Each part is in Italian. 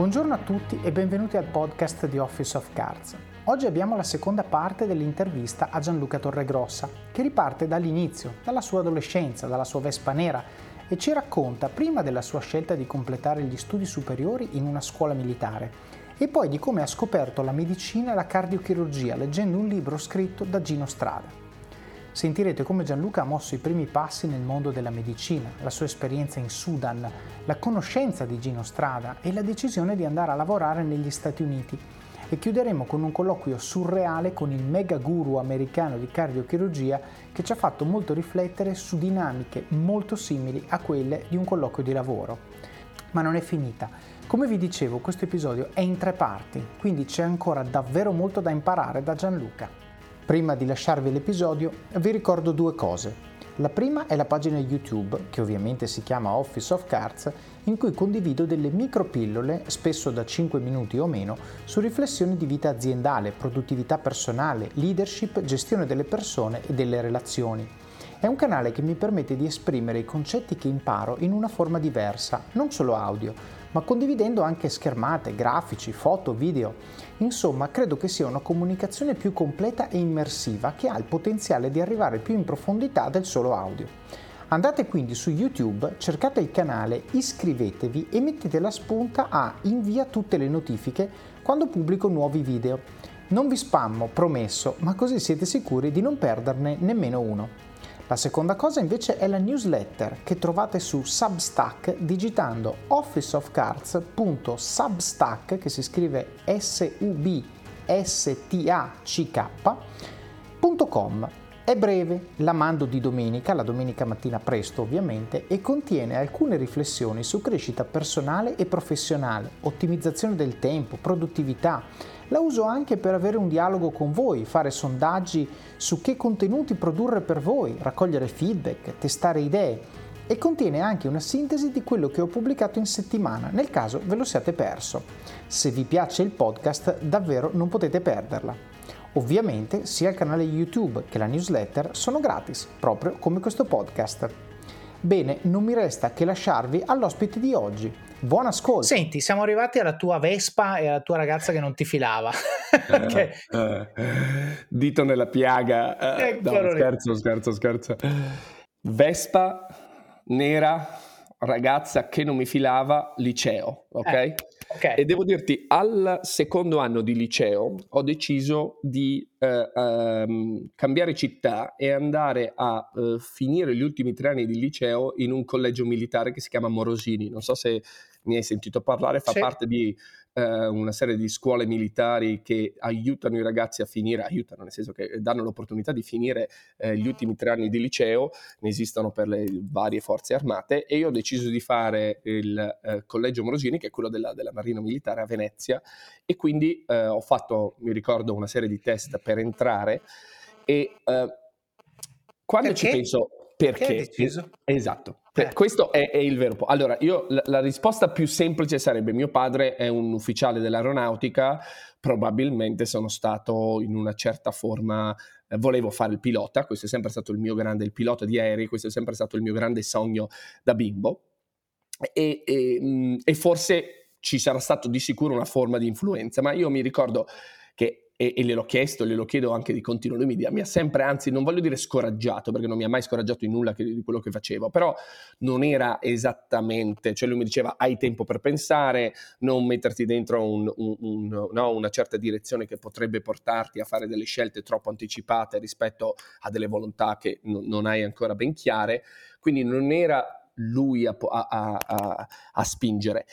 Buongiorno a tutti e benvenuti al podcast di Office of Cards. Oggi abbiamo la seconda parte dell'intervista a Gianluca Torregrossa, che riparte dall'inizio, dalla sua adolescenza, dalla sua Vespa nera e ci racconta prima della sua scelta di completare gli studi superiori in una scuola militare e poi di come ha scoperto la medicina e la cardiochirurgia leggendo un libro scritto da Gino Strada. Sentirete come Gianluca ha mosso i primi passi nel mondo della medicina, la sua esperienza in Sudan, la conoscenza di Gino Strada e la decisione di andare a lavorare negli Stati Uniti. E chiuderemo con un colloquio surreale con il mega guru americano di cardiochirurgia che ci ha fatto molto riflettere su dinamiche molto simili a quelle di un colloquio di lavoro. Ma non è finita. Come vi dicevo, questo episodio è in tre parti, quindi c'è ancora davvero molto da imparare da Gianluca. Prima di lasciarvi l'episodio vi ricordo due cose. La prima è la pagina YouTube, che ovviamente si chiama Office of Cards, in cui condivido delle micropillole, spesso da 5 minuti o meno, su riflessioni di vita aziendale, produttività personale, leadership, gestione delle persone e delle relazioni. È un canale che mi permette di esprimere i concetti che imparo in una forma diversa, non solo audio, ma condividendo anche schermate, grafici, foto, video. Insomma, credo che sia una comunicazione più completa e immersiva che ha il potenziale di arrivare più in profondità del solo audio. Andate quindi su YouTube, cercate il canale, iscrivetevi e mettete la spunta a invia tutte le notifiche quando pubblico nuovi video. Non vi spammo, promesso, ma così siete sicuri di non perderne nemmeno uno. La seconda cosa invece è la newsletter che trovate su Substack digitando officeofcards.substack che si scrive s u b s t a c k.com. È breve, la mando di domenica, la domenica mattina presto ovviamente, e contiene alcune riflessioni su crescita personale e professionale, ottimizzazione del tempo, produttività, la uso anche per avere un dialogo con voi, fare sondaggi su che contenuti produrre per voi, raccogliere feedback, testare idee e contiene anche una sintesi di quello che ho pubblicato in settimana, nel caso ve lo siate perso. Se vi piace il podcast, davvero non potete perderla. Ovviamente sia il canale YouTube che la newsletter sono gratis, proprio come questo podcast. Bene, non mi resta che lasciarvi all'ospite di oggi. Buon ascolto. Senti, siamo arrivati alla tua Vespa e alla tua ragazza che non ti filava. okay. eh, dito nella piaga. Eh, no, scherzo, scherzo, scherzo. Vespa nera, ragazza che non mi filava, liceo, ok? Eh. Okay. E devo dirti, al secondo anno di liceo ho deciso di eh, um, cambiare città e andare a uh, finire gli ultimi tre anni di liceo in un collegio militare che si chiama Morosini. Non so se mi hai sentito parlare, fa sì. parte di eh, una serie di scuole militari che aiutano i ragazzi a finire, aiutano nel senso che danno l'opportunità di finire eh, gli ultimi tre anni di liceo, ne esistono per le varie forze armate e io ho deciso di fare il eh, collegio Morosini che è quello della, della Marina Militare a Venezia e quindi eh, ho fatto, mi ricordo, una serie di test per entrare e eh, quando perché? ci penso perché... Perché? Esatto. Eh. Questo è, è, il vero po'. Allora, io la, la, risposta più semplice sarebbe: mio padre è un ufficiale dell'aeronautica, probabilmente sono stato in una certa forma. Eh, volevo fare il pilota, questo è sempre stato il mio grande, il pilota di aerei, questo è sempre stato il mio grande sogno da bimbo. E, e, e forse ci sarà stato di sicuro una forma di influenza, ma io mi ricordo che e, e gliel'ho chiesto, glielo chiedo anche di continuo, lui mi, mi, ha sempre, anzi non voglio dire scoraggiato, perché non mi ha mai scoraggiato in nulla che, di quello che facevo, però non era esattamente, cioè lui mi diceva hai tempo per pensare, non metterti dentro un, un, un, no, una certa direzione che potrebbe portarti a fare delle scelte troppo anticipate rispetto a delle volontà che non, non hai ancora ben chiare, quindi non era lui a, a, a, a spingere.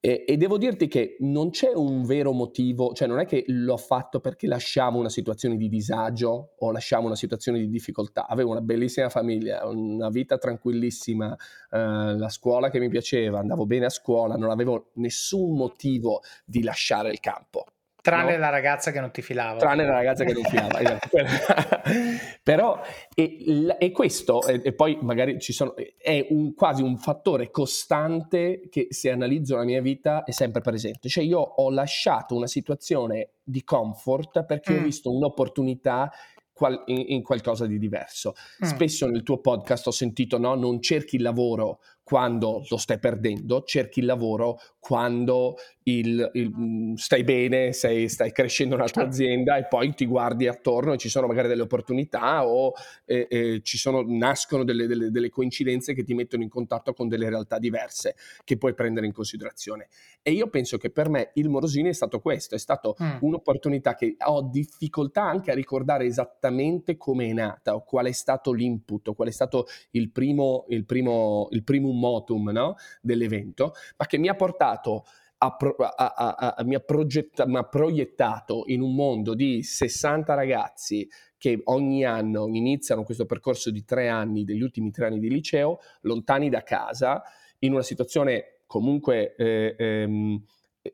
E, e, devo dirti che non c'è un vero motivo, cioè non è che l'ho fatto perché lasciavo una situazione di disagio o lasciavo una situazione di difficoltà. Avevo una bellissima famiglia, una vita tranquillissima, eh, la scuola che mi piaceva, andavo bene a scuola, non avevo nessun motivo di lasciare il campo. Tranne no? la ragazza che non ti filava. Tranne la ragazza che non filava. Esatto. Però, e, e questo, e, e, poi magari ci sono, è un, quasi un fattore costante che se analizzo la mia vita è sempre presente. Cioè io ho lasciato una situazione di comfort perché mm. ho visto un'opportunità qual- in, in, qualcosa di diverso. Mm. Spesso nel tuo podcast ho sentito no, non cerchi il lavoro quando lo stai perdendo, cerchi il lavoro quando il, il, mm, stai bene, sei, stai crescendo nella tua certo. azienda e poi ti guardi attorno e ci sono magari delle opportunità o eh, eh, ci sono, nascono delle, delle, delle, coincidenze che ti mettono in contatto con delle realtà diverse che puoi prendere in considerazione. E io penso che per me il Morosini è stato questo, è stato mm. un'opportunità che ho difficoltà anche a ricordare esattamente come è nata o qual è stato l'input o qual è stato il primo, il primo, il primo motum no? dell'evento, ma che mi ha portato ha, ha, ha, mi, ha progetta, mi ha proiettato in un mondo di 60 ragazzi che ogni anno iniziano questo percorso di tre anni, degli ultimi tre anni di liceo, lontani da casa, in una situazione comunque eh, ehm,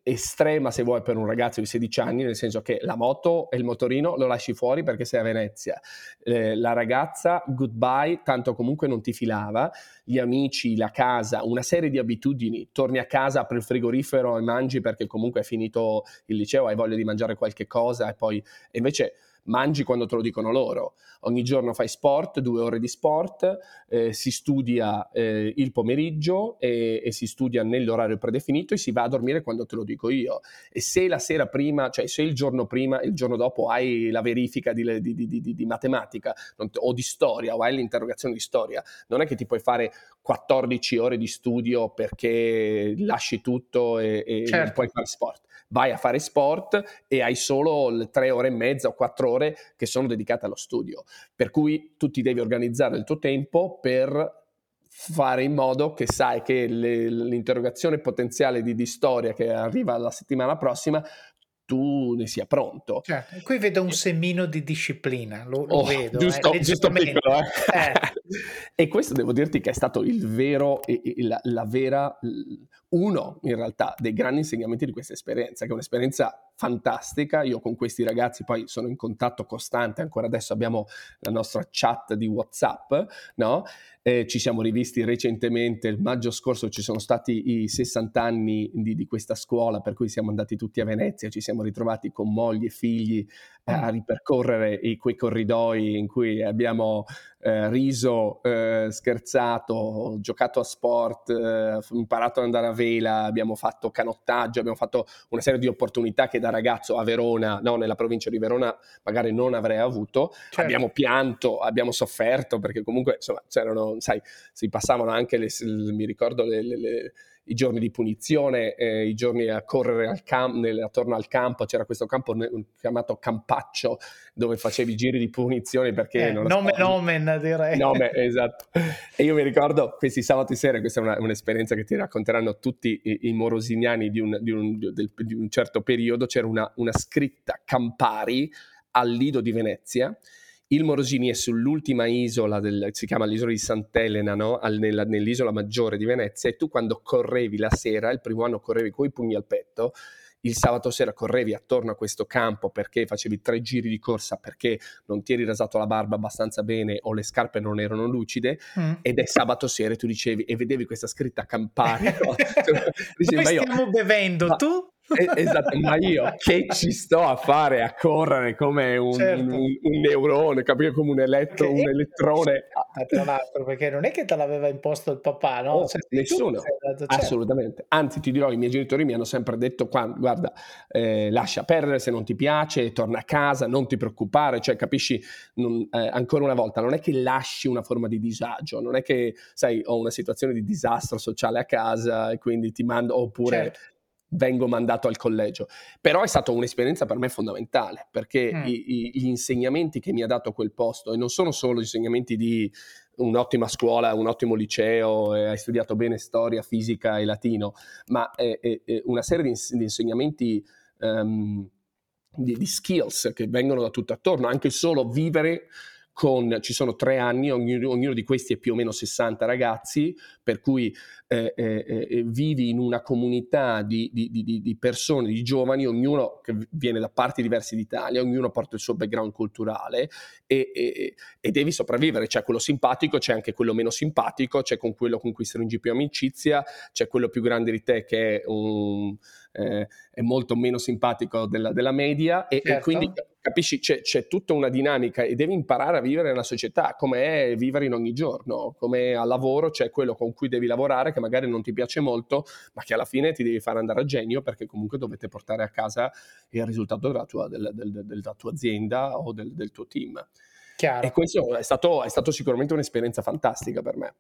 estrema se vuoi per un ragazzo di 16 anni, nel senso che la moto e il motorino lo lasci fuori perché sei a Venezia, eh, la ragazza goodbye, tanto comunque non ti filava, gli amici, la casa, una serie di abitudini, torni a casa, apri il frigorifero e mangi perché comunque è finito il liceo, hai voglia di mangiare qualche cosa e poi invece mangi quando te lo dicono loro. Ogni giorno fai sport, due ore di sport, eh, si studia eh, il pomeriggio e, e, si studia nell'orario predefinito e si va a dormire quando te lo dico io. E se la sera prima, cioè se il giorno prima, il giorno dopo hai la verifica di, di, di, di matematica o di storia o hai l'interrogazione di storia, non è che ti puoi fare 14 ore di studio perché lasci tutto e, e certo. puoi fare sport vai a fare sport e hai solo tre ore e mezza o quattro ore che sono dedicate allo studio. Per cui tu ti devi organizzare il tuo tempo per fare in modo che sai che le, l'interrogazione potenziale di, di, storia che arriva la settimana prossima tu ne sia pronto. Certo. Qui vedo un semino di disciplina, lo, lo oh, vedo. Giusto, eh, giusto piccolo, eh. Eh. e questo devo dirti che è stato il vero, la, la vera, uno in realtà dei grandi insegnamenti di questa esperienza, che è un'esperienza fantastica. Io con questi ragazzi poi sono in contatto costante, ancora adesso abbiamo la nostra chat di WhatsApp, no? Eh, ci siamo rivisti recentemente, il maggio scorso ci sono stati i 60 anni di, di, questa scuola, per cui siamo andati tutti a Venezia, ci siamo ritrovati con mogli e figli eh, a ripercorrere i, quei corridoi in cui abbiamo eh, riso, eh, scherzato, giocato a sport, eh, imparato ad andare a vela, abbiamo fatto canottaggio, abbiamo fatto una serie di opportunità che da ragazzo a Verona, no, nella provincia di Verona, magari non avrei avuto. Certo. Abbiamo pianto, abbiamo sofferto perché comunque insomma c'erano, sai, si passavano anche le, mi ricordo le, le, i giorni di punizione, eh, i giorni a correre al cam- nel, attorno al campo, c'era questo campo ne- chiamato Campaccio dove facevi giri di punizione perché... Eh, non nome so, nomen direi. Nome, esatto. E io mi ricordo questi sabati sera, questa è una, un'esperienza che ti racconteranno tutti i, i morosiniani di un, di, un, di, di un, certo periodo, c'era una, una scritta Campari al Lido di Venezia il Morosini è sull'ultima isola, del, si chiama l'isola di Sant'Elena, no? Al, nella, nell'isola maggiore di Venezia, e tu quando correvi la sera, il primo anno correvi coi pugni al petto, il sabato sera correvi attorno a questo campo perché facevi tre giri di corsa perché non ti eri rasato la barba abbastanza bene o le scarpe non erano lucide mm. ed è sabato sera e tu dicevi e vedevi questa scritta Campari no? dicevi, stiamo io, bevendo ma, tu esatto, ma io che ci sto a fare a correre come un, certo. un, un neurone, capire come un, elettro, un elettrone. Tra l'altro, perché non è che te l'aveva imposto il papà, no? Oh, cioè, nessuno, certo. assolutamente. Anzi, ti dirò, i miei genitori mi hanno sempre detto: guarda, eh, lascia perdere se non ti piace, torna a casa, non ti preoccupare. Cioè, capisci, non, eh, ancora una volta, non è che lasci una forma di disagio, non è che, sai, ho una situazione di disastro sociale a casa e quindi ti mando, oppure. Certo vengo mandato al collegio. Però è stata un'esperienza per me fondamentale, perché mm. i, i, gli insegnamenti che mi ha dato quel posto, e non sono solo insegnamenti di un'ottima scuola, un ottimo liceo, hai studiato bene storia, fisica e latino, ma è, è una serie di, ins- di insegnamenti um, di, di, skills che vengono da tutto attorno, anche solo vivere con, ci sono tre anni, ognuno, ognuno, di questi è più o meno 60 ragazzi, per cui eh, eh, eh, vivi in una comunità di, di, di, di, persone, di giovani, ognuno che viene da parti diverse d'Italia, ognuno porta il suo background culturale e, e, e, devi sopravvivere. C'è quello simpatico, c'è anche quello meno simpatico, c'è con quello con cui stringi più amicizia, c'è quello più grande di te che è un eh, è molto meno simpatico della, della media e, certo. e quindi capisci c'è, c'è, tutta una dinamica e devi imparare a vivere nella società come è vivere in ogni giorno, come al lavoro c'è quello con cui devi lavorare che magari non ti piace molto ma che alla fine ti devi fare andare a genio perché comunque dovete portare a casa il risultato della tua, del, del, della tua azienda o del, del tuo team. Chiaro. E questo è stato, è stato sicuramente un'esperienza fantastica per me.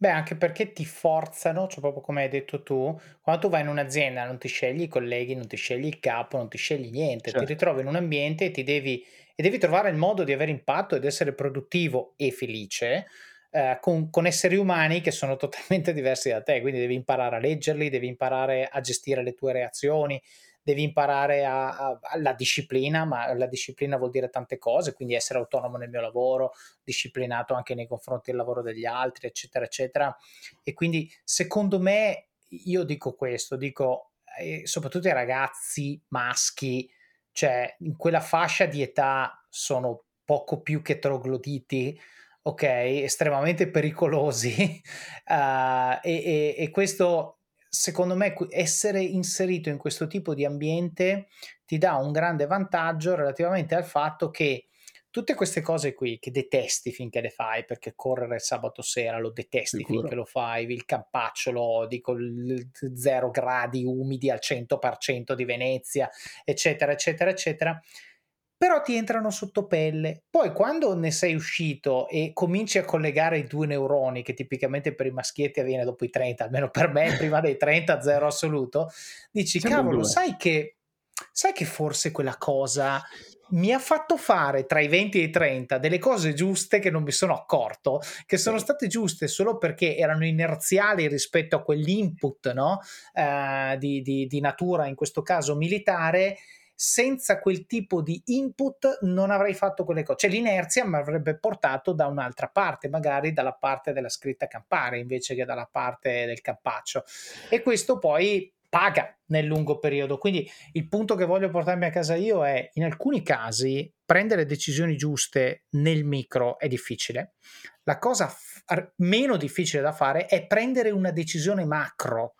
Beh, anche perché ti forzano, cioè proprio come hai detto tu, quando tu vai in un'azienda non ti scegli i colleghi, non ti scegli il capo, non ti scegli niente, certo. ti ritrovi in un ambiente e, ti devi, e devi trovare il modo di avere impatto ed essere produttivo e felice eh, con, con, esseri umani che sono totalmente diversi da te, quindi devi imparare a leggerli, devi imparare a gestire le tue reazioni, devi imparare alla disciplina, ma la disciplina vuol dire tante cose, quindi essere autonomo nel mio lavoro, disciplinato anche nei confronti del lavoro degli altri, eccetera, eccetera. E quindi secondo me, io dico questo, dico eh, soprattutto ai ragazzi maschi, cioè in quella fascia di età sono poco più che trogloditi, ok, estremamente pericolosi uh, e, e, e, questo secondo me essere inserito in questo tipo di ambiente ti dà un grande vantaggio relativamente al fatto che tutte queste cose qui che detesti finché le fai, perché correre sabato sera lo detesti Sicuro. finché lo fai, il campaccio lo odi con 0 gradi umidi al 100% di Venezia, eccetera, eccetera, eccetera però ti entrano sotto pelle. Poi quando ne sei uscito e cominci a collegare i due neuroni, che tipicamente per i maschietti avviene dopo i 30, almeno per me prima dei 30, zero assoluto, dici, Siamo cavolo, sai che, sai che forse quella cosa mi ha fatto fare tra i 20 e i 30 delle cose giuste che non mi sono accorto, che sono state giuste solo perché erano inerziali rispetto a quell'input no? uh, di, di, di natura, in questo caso militare, senza quel tipo di input non avrei fatto quelle cose. Cioè l'inerzia mi avrebbe portato da un'altra parte, magari dalla parte della scritta campare invece che dalla parte del campaccio. E questo poi paga nel lungo periodo. Quindi il punto che voglio portarmi a casa io è in alcuni casi prendere decisioni giuste nel micro è difficile. La cosa f- meno difficile da fare è prendere una decisione macro.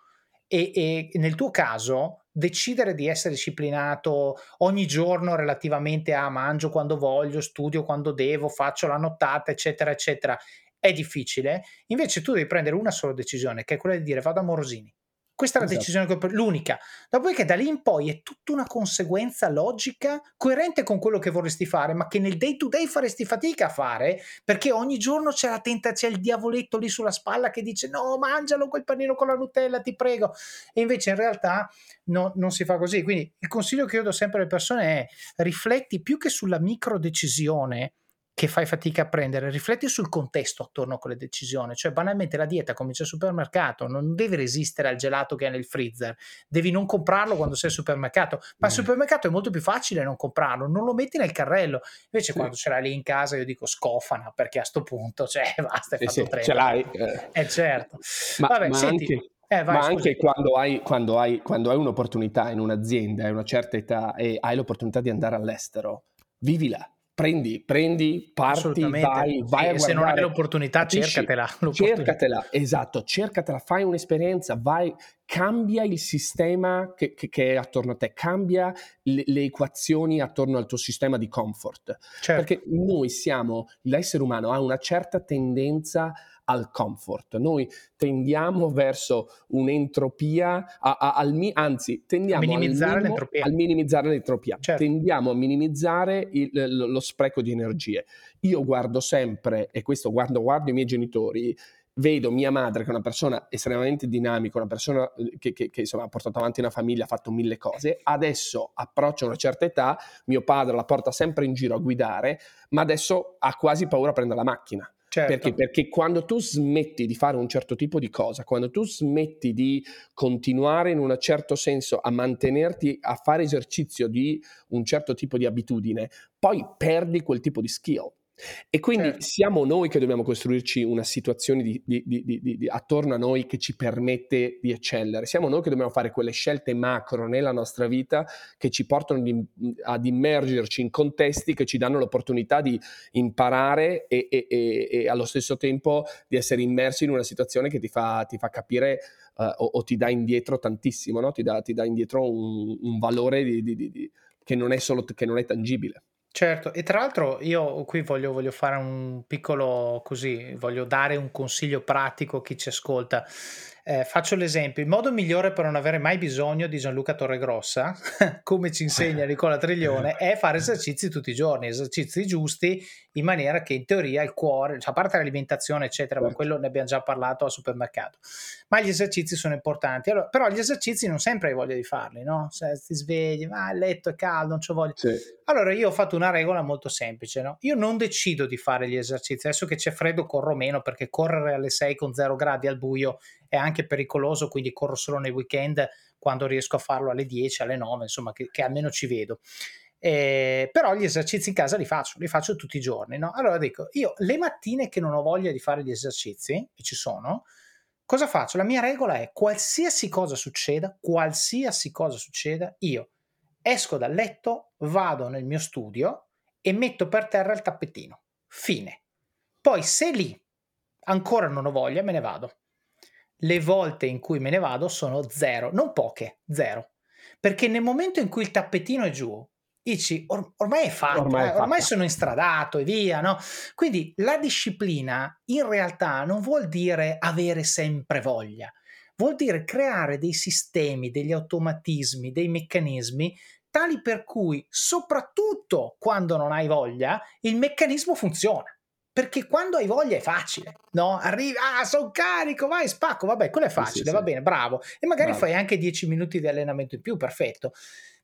E, e, nel tuo caso decidere di essere disciplinato ogni giorno relativamente a mangio quando voglio, studio quando devo, faccio la nottata, eccetera, eccetera, è difficile. Invece tu devi prendere una sola decisione, che è quella di dire vado a Morosini questa è la esatto. decisione, l'unica. Dopodiché da lì in poi è tutta una conseguenza logica, coerente con quello che vorresti fare, ma che nel day to day faresti fatica a fare, perché ogni giorno c'è la tenta, c'è il diavoletto lì sulla spalla che dice no, mangialo quel panino con la Nutella, ti prego. E invece in realtà no, non si fa così. Quindi il consiglio che io do sempre alle persone è rifletti più che sulla micro decisione che fai fatica a prendere, rifletti sul contesto attorno a quelle decisioni, cioè banalmente la dieta comincia al supermercato, non devi resistere al gelato che è nel freezer, devi non comprarlo quando sei al supermercato, ma al mm. supermercato è molto più facile non comprarlo, non lo metti nel carrello, invece sì. quando ce l'hai lì in casa io dico scofana perché a sto punto, cioè basta, è fatto sì, ce l'hai. Eh, eh certo. Ma, Vabbè, ma senti, anche... Eh, vai, Ma anche quando hai, quando, hai, quando hai, un'opportunità in un'azienda, hai una certa età e hai l'opportunità di andare all'estero, vivila prendi, prendi, parti, vai, vai e se non hai l'opportunità, cercatela, l'opportunità. Cercatela, esatto, cercatela, fai un'esperienza, vai, cambia il sistema che, che, che è attorno a te, cambia le, le, equazioni attorno al tuo sistema di comfort. Certo. Perché noi siamo, l'essere umano ha una certa tendenza al comfort. Noi tendiamo verso un'entropia, a, a, al, anzi, tendiamo a minimizzare, al minimo, l'entropia. Al minimizzare l'entropia. Certo. Tendiamo a minimizzare il, lo, lo spreco di energie. Io guardo sempre, e questo guardo, guardo i miei genitori, vedo mia madre che è una persona estremamente dinamica, una persona eh, che, che, che insomma, ha portato avanti una famiglia, ha fatto mille cose, adesso approccia una certa età, mio padre la porta sempre in giro a guidare, ma adesso ha quasi paura a prendere la macchina. Certo. Perché? Perché quando tu smetti di fare un certo tipo di cosa, quando tu smetti di continuare in un certo senso a mantenerti a fare esercizio di un certo tipo di abitudine, poi perdi quel tipo di skill. E quindi Certo. siamo noi che dobbiamo costruirci una situazione di- di- di- attorno a noi che ci permette di eccellere. Siamo noi che dobbiamo fare quelle scelte macro nella nostra vita che ci portano ad immergerci in contesti che ci danno l'opportunità di imparare e, e- e- e allo stesso tempo di essere immersi in una situazione che ti fa, ti fa capire eh, o, o ti dà indietro tantissimo, no? ti, dà, ti dà indietro un, un valore che non è solo che non è tangibile. Certo, e tra l'altro io qui voglio, voglio fare un piccolo così, voglio dare un consiglio pratico a chi ci ascolta. Eh, faccio l'esempio, il modo migliore per non avere mai bisogno di Gianluca Torregrossa, come ci insegna Nicola Triglione, è fare esercizi tutti i giorni, esercizi giusti in maniera che in teoria il cuore, cioè a parte l'alimentazione eccetera, ma Certo. quello ne abbiamo già parlato al supermercato, ma gli esercizi sono importanti. Allora, però gli esercizi non sempre hai voglia di farli, no? Se ti svegli, ma il letto è caldo, non c'ho voglia. Sì. Allora io ho fatto una regola molto semplice, no? Io non decido di fare gli esercizi, adesso che c'è freddo corro meno perché correre alle 6 con 0 gradi al buio è anche pericoloso, quindi corro solo nei weekend quando riesco a farlo alle 10, alle 9, insomma che, che almeno ci vedo. Eh, però gli esercizi in casa li faccio, li faccio tutti i giorni, no? Allora dico, io le mattine che non ho voglia di fare gli esercizi, e ci sono, cosa faccio? La mia regola è qualsiasi cosa succeda, qualsiasi cosa succeda, io esco dal letto, vado nel mio studio e metto per terra il tappetino. Fine. Poi se lì ancora non ho voglia, me ne vado. Le volte in cui me ne vado sono zero, non poche, zero. Perché nel momento in cui il tappetino è giù, dici or- ormai è fatto, Ormai è eh, ormai sono instradato e via, no? Quindi la disciplina in realtà non vuol dire avere sempre voglia, vuol dire creare dei sistemi, degli automatismi, dei meccanismi tali per cui, soprattutto quando non hai voglia, il meccanismo funziona. Perché quando hai voglia è facile, no? Arrivi, ah, sono carico, vai, spacco, vabbè, quello è facile, sì, va sì. bene, bravo. E magari Bravo. fai anche 10 minuti di allenamento in più, perfetto.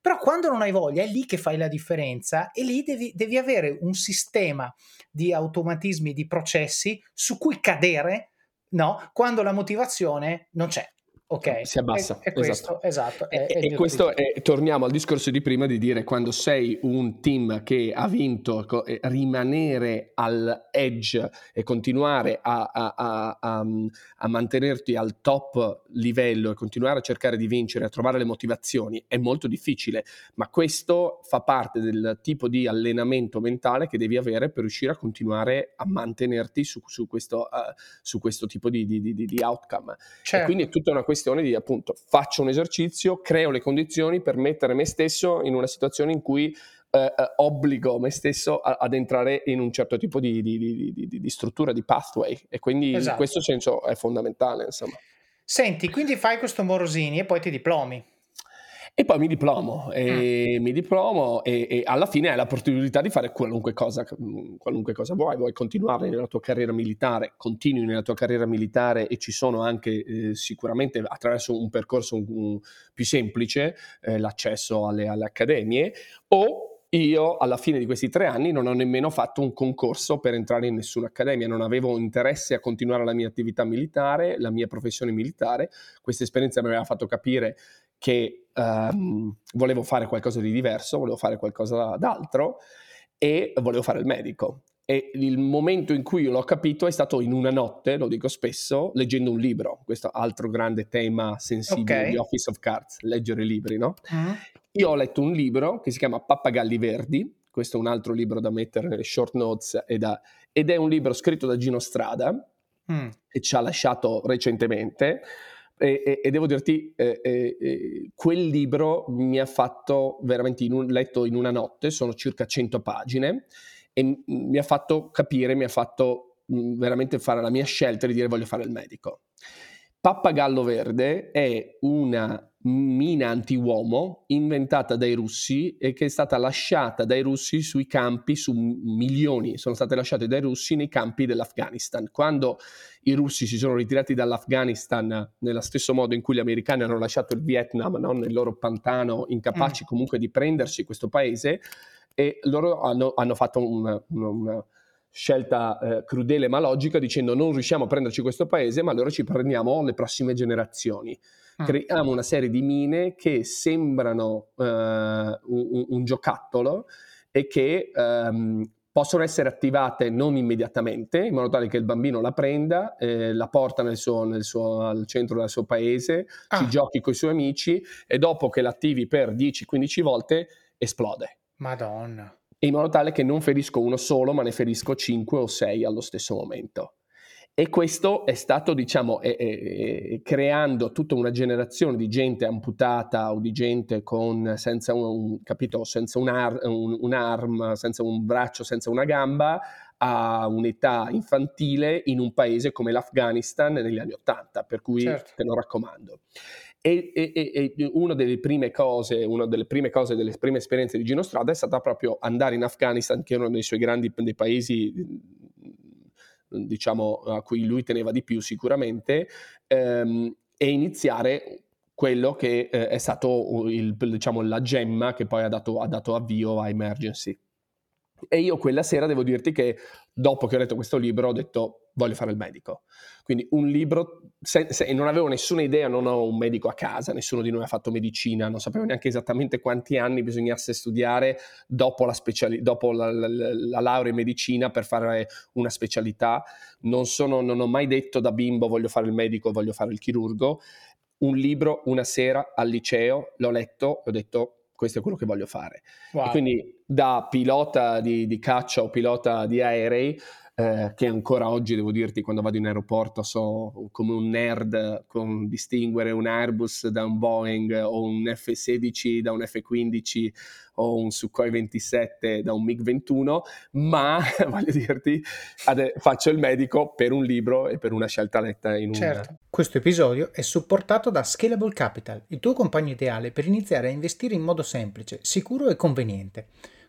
Però quando non hai voglia è lì che fai la differenza e lì devi, devi avere un sistema di automatismi, di processi su cui cadere, no? Quando la motivazione non c'è. Ok, Si abbassa, E, e questo, esatto, è, E, è e questo è, torniamo al discorso di prima di dire quando sei un team che ha vinto, rimanere al edge e continuare a, a- a- a- a mantenerti al top livello e continuare a cercare di vincere, a trovare le motivazioni è molto difficile, ma questo fa parte del tipo di allenamento mentale che devi avere per riuscire a continuare a mantenerti su, su questo, eh, su questo tipo di, di- di- di outcome. Certo. Quindi è tutta una questione di appunto faccio un esercizio, creo le condizioni per mettere me stesso in una situazione in cui eh, eh, obbligo me stesso a- ad entrare in un certo tipo di, di- di- di- struttura, di pathway. E quindi in Esatto. questo senso è fondamentale, insomma. Senti, quindi fai questo Morosini e poi ti diplomi. E poi mi diplomo, e mi diplomo e, e alla fine hai l'opportunità di fare qualunque cosa, qualunque cosa vuoi, vuoi continuare nella tua carriera militare, continui nella tua carriera militare e ci sono anche eh, sicuramente attraverso un percorso un- più semplice eh, l'accesso alle, alle accademie o io alla fine di questi tre anni non ho nemmeno fatto un concorso per entrare in nessuna accademia, non avevo interesse a continuare la mia attività militare, la mia professione militare, questa esperienza mi aveva fatto capire che ehm, volevo fare qualcosa di diverso, volevo fare qualcosa d'altro e volevo fare il medico. E il momento in cui io l'ho capito è stato in una notte, lo dico spesso, leggendo un libro. Questo altro grande tema sensibile Ok. di Office of Cards, leggere libri, no? Mm? Io ho letto un libro che si chiama Pappagalli Verdi, questo è un altro libro da mettere nelle short notes, e da- ed è un libro scritto da Gino Strada, Mm. che ci ha lasciato recentemente. E, e- e devo dirti, eh, eh, eh, quel libro mi ha fatto veramente in un, letto in una notte, sono circa 100 pagine, e mi ha fatto capire, mi ha fatto veramente fare la mia scelta di dire voglio fare il medico. Pappagallo Verde è una mina anti-uomo inventata dai russi e che è stata lasciata dai russi sui campi, su milioni, sono state lasciate dai russi nei campi dell'Afghanistan. Quando i russi si sono ritirati dall'Afghanistan nello stesso modo in cui gli americani hanno lasciato il Vietnam no? nel loro pantano, incapaci Mm. comunque di prendersi questo paese, e loro hanno, hanno fatto una, una- una scelta eh, crudele ma logica dicendo non riusciamo a prenderci questo paese, ma allora ci prendiamo le prossime generazioni. Mm. Creiamo una serie di mine che sembrano eh, un, un giocattolo e che ehm, possono essere attivate non immediatamente, in modo tale che il bambino la prenda, eh, la porta nel suo, nel suo, al centro del suo paese, ah. ci giochi con i suoi amici e dopo che l'attivi per 10-15 volte esplode. Madonna. In modo tale che non ferisco uno solo, ma ne ferisco 5 o 6 allo stesso momento. E questo è stato, diciamo, eh, eh, creando tutta una generazione di gente amputata o di gente con, senza, un, capito, senza un ar- un, un'arma, senza un braccio, senza una gamba, a un'età infantile in un paese come l'Afghanistan negli anni Ottanta, per cui certo. te lo raccomando. E, e, e, una delle prime cose, una delle prime cose, delle prime esperienze di Gino Strada è stata proprio andare in Afghanistan, che è uno dei suoi grandi dei paesi diciamo, a cui lui teneva di più sicuramente, ehm, e iniziare quello che eh, è stato il, diciamo, la gemma che poi ha dato, ha dato avvio a Emergency. E io quella sera devo dirti che dopo che ho letto questo libro ho detto voglio fare il medico. Quindi un libro, se, se, non avevo nessuna idea, non ho un medico a casa, nessuno di noi ha fatto medicina, non sapevo neanche esattamente quanti anni bisognasse studiare dopo la, speciali- dopo la, la, la laurea in medicina per fare una specialità. Non, sono, non ho mai detto da bimbo voglio fare il medico, voglio fare il chirurgo. Un libro una sera al liceo, l'ho letto e ho detto questo è quello che voglio fare. Wow. quindi da pilota di, di, caccia o pilota di aerei, eh, che ancora oggi devo dirti quando vado in aeroporto so come un nerd con distinguere un Airbus da un Boeing o un F-16 da un F-15 o un Sukhoi 27 da un MiG-21, ma voglio dirti, ade- faccio il medico per un libro e per una scelta letta in un... Certo. Questo episodio è supportato da Scalable Capital, il tuo compagno ideale per iniziare a investire in modo semplice, sicuro e conveniente.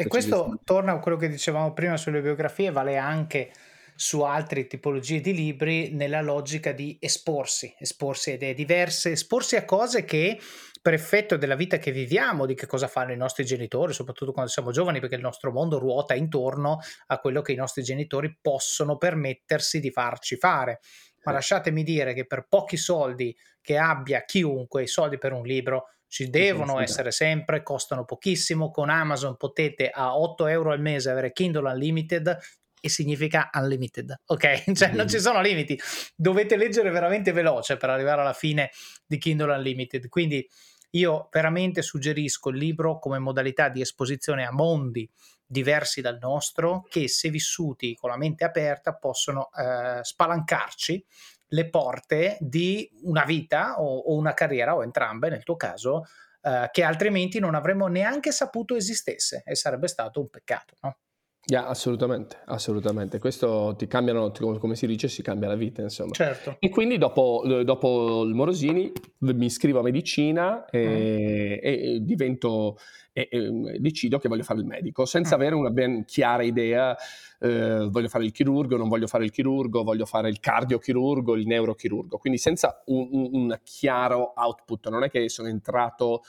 E questo torna a quello che dicevamo prima sulle biografie, vale anche su altre tipologie di libri nella logica di esporsi, esporsi a idee diverse, esporsi a cose che per effetto della vita che viviamo, di che cosa fanno i nostri genitori, soprattutto quando siamo giovani, perché il nostro mondo ruota intorno a quello che i nostri genitori possono permettersi di farci fare. Ma lasciatemi dire che per pochi soldi che abbia chiunque, i soldi per un libro ci devono essere sempre, costano pochissimo. Con Amazon potete a 8 euro al mese avere Kindle Unlimited e significa unlimited, ok? Cioè non ci sono limiti, dovete leggere veramente veloce per arrivare alla fine di Kindle Unlimited. Quindi io veramente suggerisco il libro come modalità di esposizione a mondi diversi dal nostro che se vissuti con la mente aperta possono eh, spalancarci le porte di una vita o, o una carriera o entrambe nel tuo caso eh, che altrimenti non avremmo neanche saputo esistesse e sarebbe stato un peccato, no? Yeah, assolutamente, assolutamente. Questo ti cambiano, come si dice, si cambia la vita, insomma. Certo. E quindi dopo, dopo il Morosini mi iscrivo a medicina e, mm. e divento, e, e, decido che voglio fare il medico, senza mm. avere una ben chiara idea, eh, voglio fare il chirurgo, non voglio fare il chirurgo, voglio fare il cardiochirurgo, il neurochirurgo, quindi senza un, un, un chiaro output, non è che sono entrato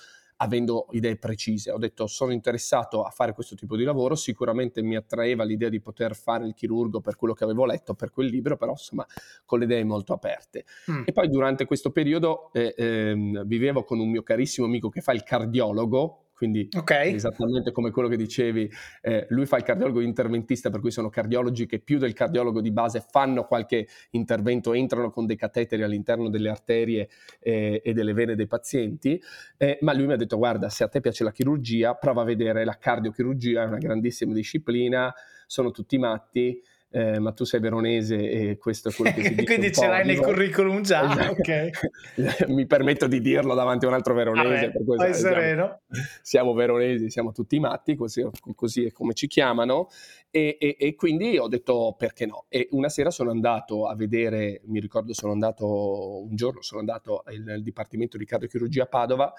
avendo idee precise. Ho detto sono interessato a fare questo tipo di lavoro, sicuramente mi attraeva l'idea di poter fare il chirurgo per quello che avevo letto, per quel libro, però insomma con le idee molto aperte. Mm. E poi durante questo periodo eh, eh, vivevo con un mio carissimo amico che fa il cardiologo, quindi okay. esattamente come quello che dicevi, eh, lui fa il cardiologo interventista, per cui sono cardiologi che più del cardiologo di base fanno qualche intervento, entrano con dei cateteri all'interno delle arterie eh, e delle vene dei pazienti, eh, ma lui mi ha detto guarda, se a te piace la chirurgia, prova a vedere la cardiochirurgia, è una grandissima disciplina, sono tutti matti, eh, ma tu sei veronese e questo è quello che si dice. Quindi ce l'hai nel curriculum già, esatto. ok. Mi permetto di dirlo davanti a un altro veronese. Ah, per vai sereno. Siamo, siamo, veronesi, siamo tutti matti, così, così è come ci chiamano. E, e, e, quindi ho detto perché no. E una sera sono andato a vedere, mi ricordo sono andato un giorno, sono andato nel Dipartimento di Cardiochirurgia a Padova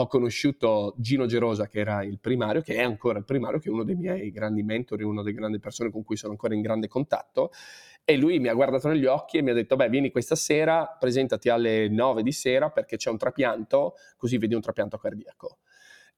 ho conosciuto Gino Gerosa, che era il primario, che è ancora il primario, che è uno dei miei grandi mentori, una delle grandi persone con cui sono ancora in grande contatto. E lui mi ha guardato negli occhi e mi ha detto: Beh, vieni questa sera, presentati alle 9 di sera perché c'è un trapianto, così vedi un trapianto cardiaco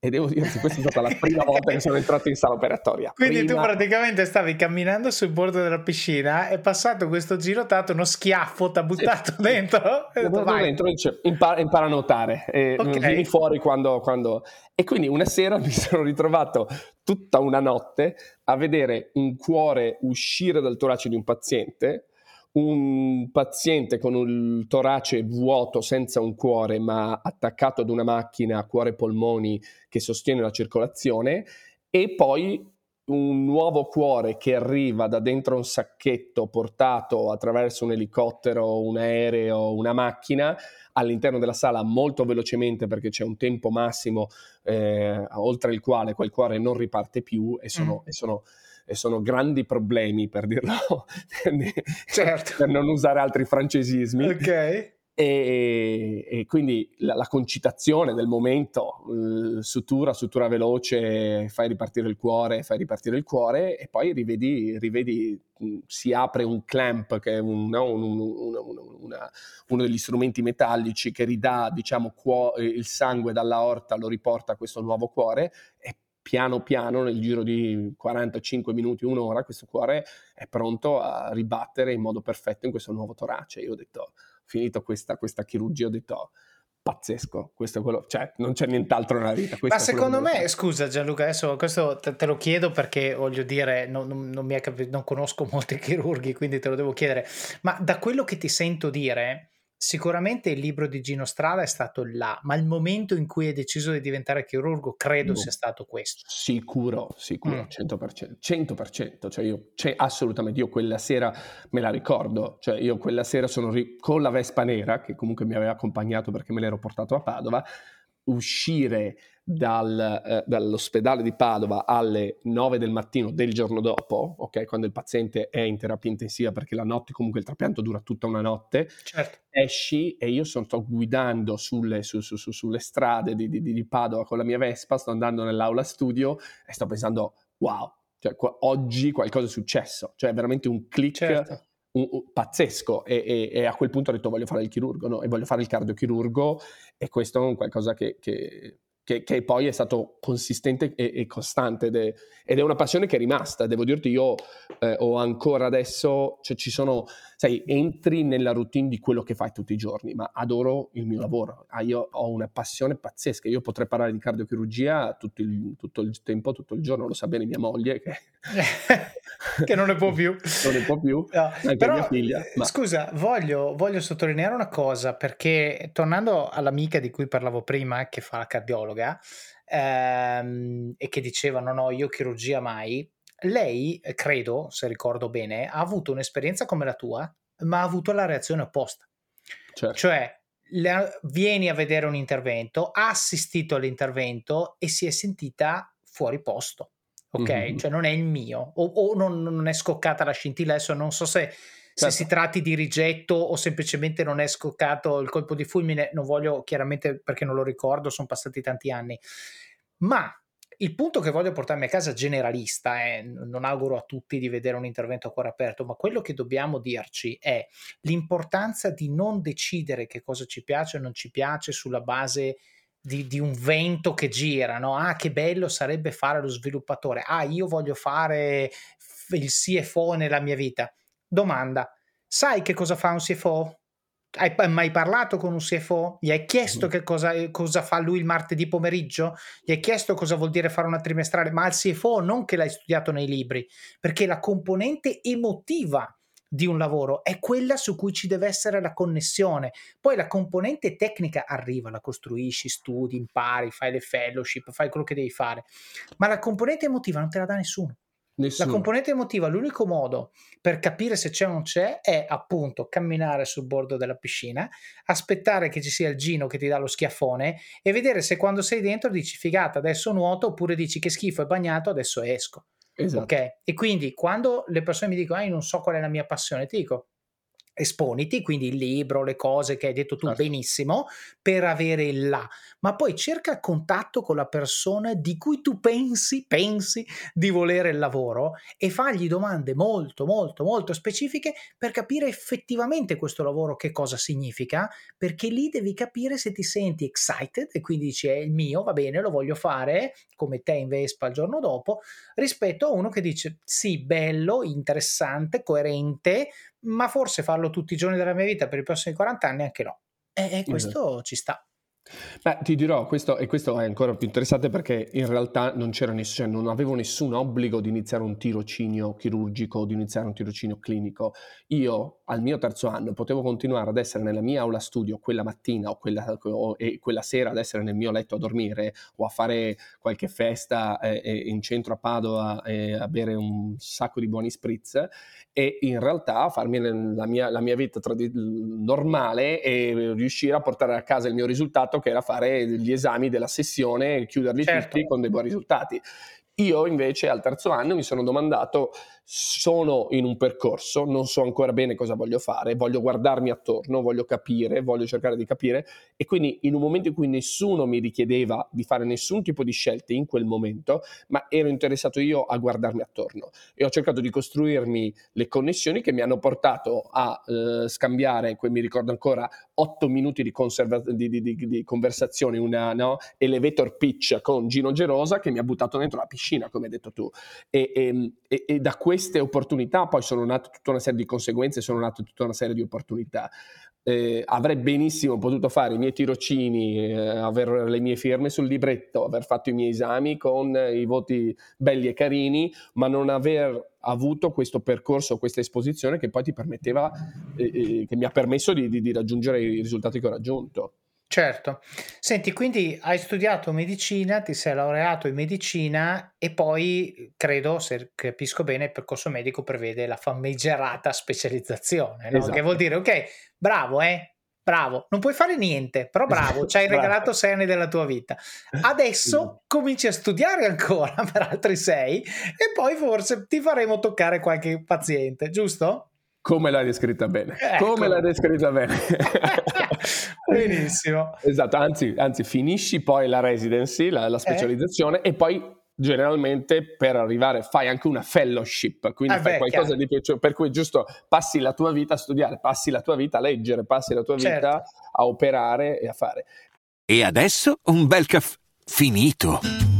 e devo dirti, questa è stata la prima volta che sono entrato in sala operatoria. Quindi prima... tu praticamente stavi camminando sul bordo della piscina, è passato questo giro, ti ha dato uno schiaffo, ti ha buttato sì. dentro. E detto, dentro dice, impara, impara, a nuotare, e okay. vieni fuori quando, quando... E quindi una sera mi sono ritrovato tutta una notte a vedere un cuore uscire dal torace di un paziente un paziente con il torace vuoto senza un cuore ma attaccato ad una macchina a cuore polmoni che sostiene la circolazione e poi un nuovo cuore che arriva da dentro un sacchetto portato attraverso un elicottero, un aereo, una macchina all'interno della sala molto velocemente perché c'è un tempo massimo eh, oltre il quale quel cuore non riparte più e sono, mm. e sono e sono grandi problemi per dirlo, certo. per non usare altri francesismi. Ok. E, e, quindi la, la, concitazione del momento, uh, sutura, sutura veloce, fai ripartire il cuore, fai ripartire il cuore e poi rivedi, rivedi mh, si apre un clamp che è un, no, un, un, una, uno degli strumenti metallici che ridà diciamo, cuo- il sangue dalla orta, lo riporta a questo nuovo cuore e piano piano nel giro di 45 minuti, un'ora, questo cuore è pronto a ribattere in modo perfetto in questo nuovo torace. Io ho detto, finito questa, questa chirurgia, ho detto, pazzesco, questo è quello, cioè non c'è nient'altro nella vita. Ma secondo me, scusa Gianluca, adesso questo te, te, lo chiedo perché voglio dire, non, non, non, capi- non conosco molti chirurghi, quindi te lo devo chiedere, ma da quello che ti sento dire Sicuramente il libro di Gino Strada è stato là, ma il momento in cui hai deciso di diventare chirurgo credo no. sia stato questo. Sicuro, sicuro, mm. 100%, 100%, cioè io, cioè assolutamente, io quella sera me la ricordo, cioè io quella sera sono ri- con la Vespa nera, che comunque mi aveva accompagnato perché me l'ero portato a Padova, uscire dal, eh, dall'ospedale di Padova alle 9 del mattino del giorno dopo, ok, quando il paziente è in terapia intensiva, perché la notte comunque il trapianto dura tutta una notte, certo. esci e io sto guidando sulle, su, su, su, sulle strade di, di, di, Padova con la mia Vespa, sto andando nell'aula studio e sto pensando, wow, cioè, qua, oggi qualcosa è successo, cioè veramente un click. Certo. Un, un, pazzesco e, e, e, a quel punto ho detto voglio fare il chirurgo no? e voglio fare il cardiochirurgo e questo è un qualcosa che, che che, che, poi è stato consistente e, e costante ed è, ed è, una passione che è rimasta. Devo dirti, io eh, ho ancora adesso, cioè ci sono, sai, entri nella routine di quello che fai tutti i giorni, ma adoro il mio lavoro. Ah, io ho una passione pazzesca. Io potrei parlare di cardiochirurgia tutto il, tutto il tempo, tutto il giorno, lo sa bene mia moglie che, che non ne può più. non ne può più, no, anche però, mia figlia. Ma... Scusa, voglio, voglio sottolineare una cosa perché tornando all'amica di cui parlavo prima, che fa la cardiologa, ehm, e che diceva no no io chirurgia mai, lei eh, credo, se ricordo bene, ha avuto un'esperienza come la tua, ma ha avuto la reazione opposta. Certo. Cioè le, vieni a vedere un intervento, ha assistito all'intervento e si è sentita fuori posto. Ok, mm-hmm. cioè non è il mio, o, o non, non, è scoccata la scintilla. Adesso non so se Certo. Se si tratti di rigetto o semplicemente non è scoccato il colpo di fulmine, non voglio chiaramente perché non lo ricordo, sono passati tanti anni. Ma il punto che voglio portarmi a casa generalista, eh, non auguro a tutti di vedere un intervento a cuore aperto, ma quello che dobbiamo dirci è l'importanza di non decidere che cosa ci piace o non ci piace sulla base di, di, un vento che gira, no? Ah, che bello sarebbe fare lo sviluppatore. Ah, io voglio fare il CFO nella mia vita. Domanda, sai che cosa fa un CFO? Hai mai parlato con un CFO? Gli hai chiesto che cosa, cosa, fa lui il martedì pomeriggio? Gli hai chiesto cosa vuol dire fare una trimestrale? Ma al CFO non che l'hai studiato nei libri, perché la componente emotiva di un lavoro è quella su cui ci deve essere la connessione. Poi la componente tecnica arriva, la costruisci, studi, impari, fai le fellowship, fai quello che devi fare, ma la componente emotiva non te la dà nessuno. Nessuno. La componente emotiva, l'unico modo per capire se c'è o non c'è è appunto camminare sul bordo della piscina, aspettare che ci sia il Gino che ti dà lo schiaffone e vedere se quando sei dentro dici figata adesso nuoto oppure dici che schifo è bagnato adesso esco. Esatto. Ok? E quindi quando le persone mi dicono ah, io non so qual è la mia passione, ti dico esponiti, quindi il libro, le cose che hai detto tu certo. benissimo, per avere il là, ma poi cerca il contatto con la persona di cui tu pensi, pensi di volere il lavoro e fagli domande molto, molto, molto specifiche per capire effettivamente questo lavoro che cosa significa, perché lì devi capire se ti senti excited e quindi dici è il mio, va bene, lo voglio fare, come te in Vespa il giorno dopo, rispetto a uno che dice sì, bello, interessante, coerente, ma forse farlo tutti i giorni della mia vita per i prossimi 40 anni anche no. E, e questo esatto. ci sta. Beh, ti dirò, questo, e questo è ancora più interessante perché in realtà non, ness- cioè non avevo nessun obbligo di iniziare un tirocinio chirurgico di iniziare un tirocinio clinico. Io al mio terzo anno potevo continuare ad essere nella mia aula studio quella mattina o quella, o, e quella sera ad essere nel mio letto a dormire o a fare qualche festa eh, eh in centro a Padova e a bere un sacco di buoni spritz e in realtà farmi la mia, la mia vita trad- normale e riuscire a portare a casa il mio risultato che era fare gli esami della sessione e chiuderli certo. tutti con dei buoni risultati. Io invece al terzo anno mi sono domandato sono in un percorso, non so ancora bene cosa voglio fare, voglio guardarmi attorno, voglio capire, voglio cercare di capire e quindi in un momento in cui nessuno mi richiedeva di fare nessun tipo di scelte in quel momento, ma ero interessato io a guardarmi attorno e ho cercato di costruirmi le connessioni che mi hanno portato a eh, scambiare, mi ricordo ancora, otto minuti di, conserva- di, di, di conversazione, una no, elevator pitch con Gino Gerosa che mi ha buttato dentro la piscina, come hai detto tu. E, e, e, e da questo queste opportunità poi sono nate tutta una serie di conseguenze, sono nate tutta una serie di opportunità. Eh, avrei benissimo potuto fare i miei tirocini, eh, avere le mie firme sul libretto, aver fatto i miei esami con eh, i voti belli e carini, ma non aver avuto questo percorso, questa esposizione che poi ti permetteva, eh, eh, che mi ha permesso di, di, di raggiungere i risultati che ho raggiunto. Certo. Senti, quindi hai studiato medicina, ti sei laureato in medicina e poi, credo, se capisco bene, il percorso medico prevede la famigerata specializzazione, no? Esatto. Che vuol dire, ok, bravo, eh, bravo, non puoi fare niente, però bravo, ci hai regalato sei anni della tua vita. Adesso cominci a studiare ancora per altri sei e poi forse ti faremo toccare qualche paziente, giusto? Come l'hai descritta bene. Ecco. Come l'hai descritta bene. Benissimo. Esatto, anzi, anzi, finisci poi la residency, la, la eh. specializzazione, eh. e poi generalmente per arrivare fai anche una fellowship, quindi ah, fai beh, qualcosa chiaro. di più, cioè, per cui giusto passi la tua vita a studiare, passi la tua vita a leggere, passi la tua vita certo. a operare e a fare. E adesso un bel caffè finito.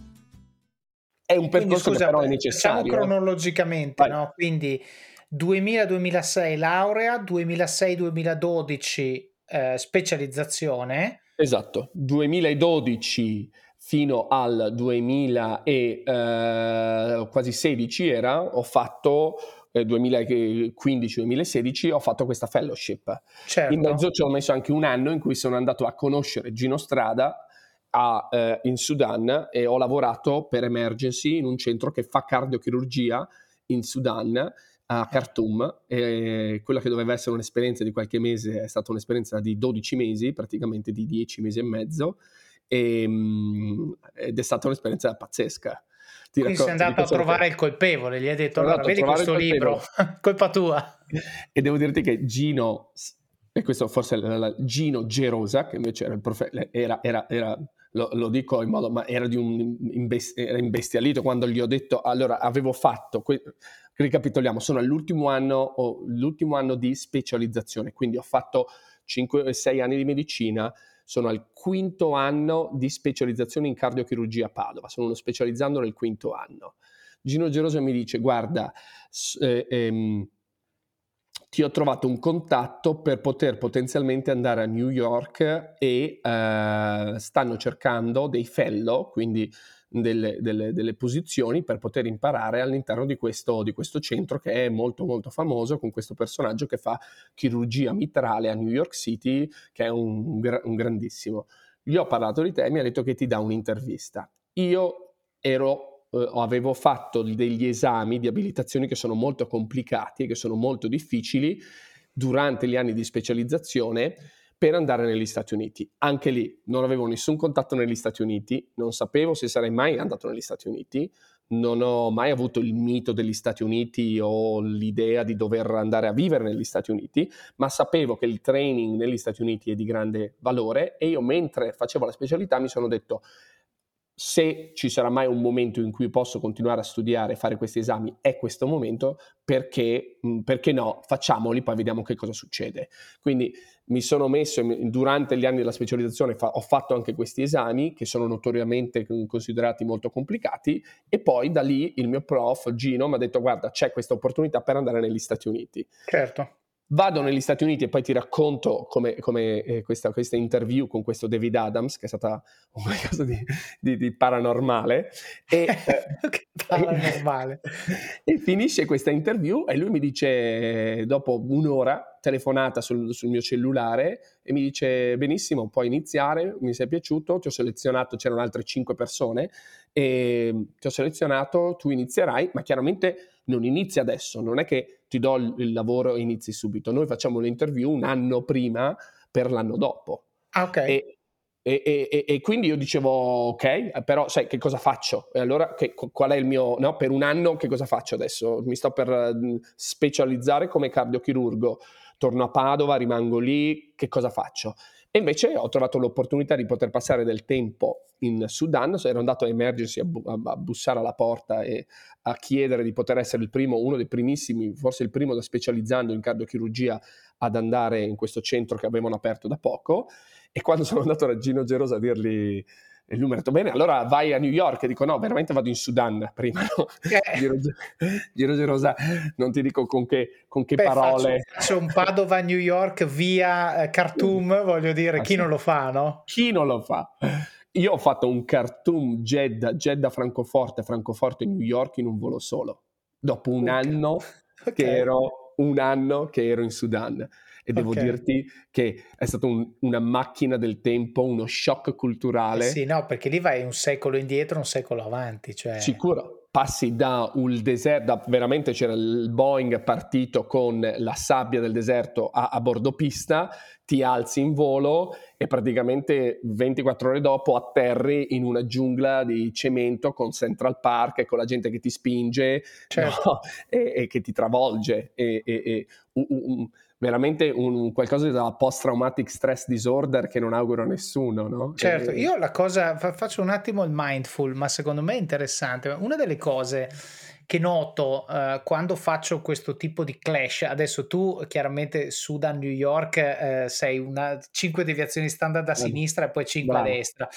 è un percorso Quindi, scusa, che però è necessario. Diciamo cronologicamente, no? Quindi 2000-2006 laurea, 2006-2012 eh, specializzazione. Esatto, 2012 fino al 2000 e eh, quasi 16 era, ho fatto 2015-2016 eh, ho fatto questa fellowship. Certo. In mezzo ci ho messo anche un anno in cui sono andato a conoscere Gino Strada a, eh, in Sudan e ho lavorato per Emergency in un centro che fa cardiochirurgia in Sudan a Khartoum e quella che doveva essere un'esperienza di qualche mese è stata un'esperienza di 12 mesi, praticamente di 10 mesi e mezzo e, mm, ed è stata un'esperienza pazzesca. Ti Quindi racconto, sei andato a trovare che... il colpevole, gli hai detto allora vedi questo libro, colpa tua. E devo dirti che Gino e questo forse era Gino Gerosa, che invece era il profeta, era, era, era lo, lo, dico in modo, ma era, di un, imbest- era imbestialito quando gli ho detto, allora avevo fatto, que- ricapitoliamo, sono all'ultimo anno, l'ultimo anno di specializzazione, quindi ho fatto 5-6 anni di medicina, sono al quinto anno di specializzazione in cardiochirurgia a Padova, sono specializzando nel quinto anno. Gino Gerosa mi dice, guarda, eh, ehm, ti ho trovato un contatto per poter potenzialmente andare a New York e eh, stanno cercando dei fellow, quindi delle, delle, delle, posizioni per poter imparare all'interno di questo, di questo, centro che è molto molto famoso con questo personaggio che fa chirurgia mitrale a New York City che è un, un grandissimo. Gli ho parlato di te mi ha detto che ti dà un'intervista. Io ero eh, avevo fatto degli esami di abilitazione che sono molto complicati e che sono molto difficili durante gli anni di specializzazione per andare negli Stati Uniti. Anche lì non avevo nessun contatto negli Stati Uniti, non sapevo se sarei mai andato negli Stati Uniti, non ho mai avuto il mito degli Stati Uniti o l'idea di dover andare a vivere negli Stati Uniti, ma sapevo che il training negli Stati Uniti è di grande valore e io mentre facevo la specialità mi sono detto se ci sarà mai un momento in cui posso continuare a studiare e fare questi esami, è questo momento, perché, mm, perché no, facciamoli, poi vediamo che cosa succede. Quindi mi sono messo, durante gli anni della specializzazione fa, ho fatto anche questi esami, che sono notoriamente considerati molto complicati, e poi da lì il mio prof, Gino, mi ha detto guarda, c'è questa opportunità per andare negli Stati Uniti. Certo. Vado negli Stati Uniti e poi ti racconto come, come eh, questa, questa, interview con questo David Adams, che è stata qualcosa di, di, di paranormale. E, eh, paranormale. E, e, finisce questa interview e lui mi dice, dopo un'ora, telefonata sul, sul, mio cellulare, e mi dice, benissimo, puoi iniziare, mi sei piaciuto, ti ho selezionato, c'erano altre cinque persone, e ti ho selezionato, tu inizierai, ma chiaramente non inizi adesso, non è che ti do il, lavoro e inizi subito. Noi facciamo l'interview un anno prima per l'anno dopo. Ah, ok. E, e, e, e, quindi io dicevo, ok, però sai che cosa faccio? E allora che, qual è il mio, no? Per un anno che cosa faccio adesso? Mi sto per specializzare come cardiochirurgo, torno a Padova, rimango lì, che cosa faccio? E invece ho trovato l'opportunità di poter passare del tempo in Sudan, ero andato a Emergency a, bu- a, bussare alla porta e a chiedere di poter essere il primo, uno dei primissimi, forse il primo da specializzando in cardiochirurgia ad andare in questo centro che avevano aperto da poco. E quando sono andato a Gino Gerosa a dirgli il numero, ha detto bene, allora vai a New York e dico no, veramente vado in Sudan prima, no? Eh. Giro, Giro non ti dico con che, con che Beh, parole. Faccio, faccio, un Padova New York via eh, Khartoum, voglio dire, ah, chi sì. non lo fa, no? Chi non lo fa? Io ho fatto un Khartoum Jeddah, Jeddah Francoforte, Francoforte New York in un volo solo, dopo un okay. anno okay. che ero un anno che ero in Sudan e devo okay. dirti che è stata un, una macchina del tempo, uno shock culturale. Eh sì, no, perché lì vai un secolo indietro, un secolo avanti. Cioè... Sicuro. Passi da un deserto, veramente c'era il Boeing partito con la sabbia del deserto a, a bordo pista, ti alzi in volo e praticamente 24 ore dopo atterri in una giungla di cemento con Central Park e con la gente che ti spinge certo. no? e, e, che ti travolge. E, e un, un, veramente un, qualcosa da post-traumatic stress disorder che non auguro a nessuno, no? Certo, e... io la cosa, faccio un attimo il mindful, ma secondo me è interessante. Una delle cose che noto uh, quando faccio questo tipo di clash, adesso tu chiaramente Sudan, New York uh, sei una 5 deviazioni standard a sinistra e poi 5 Bravo. a destra.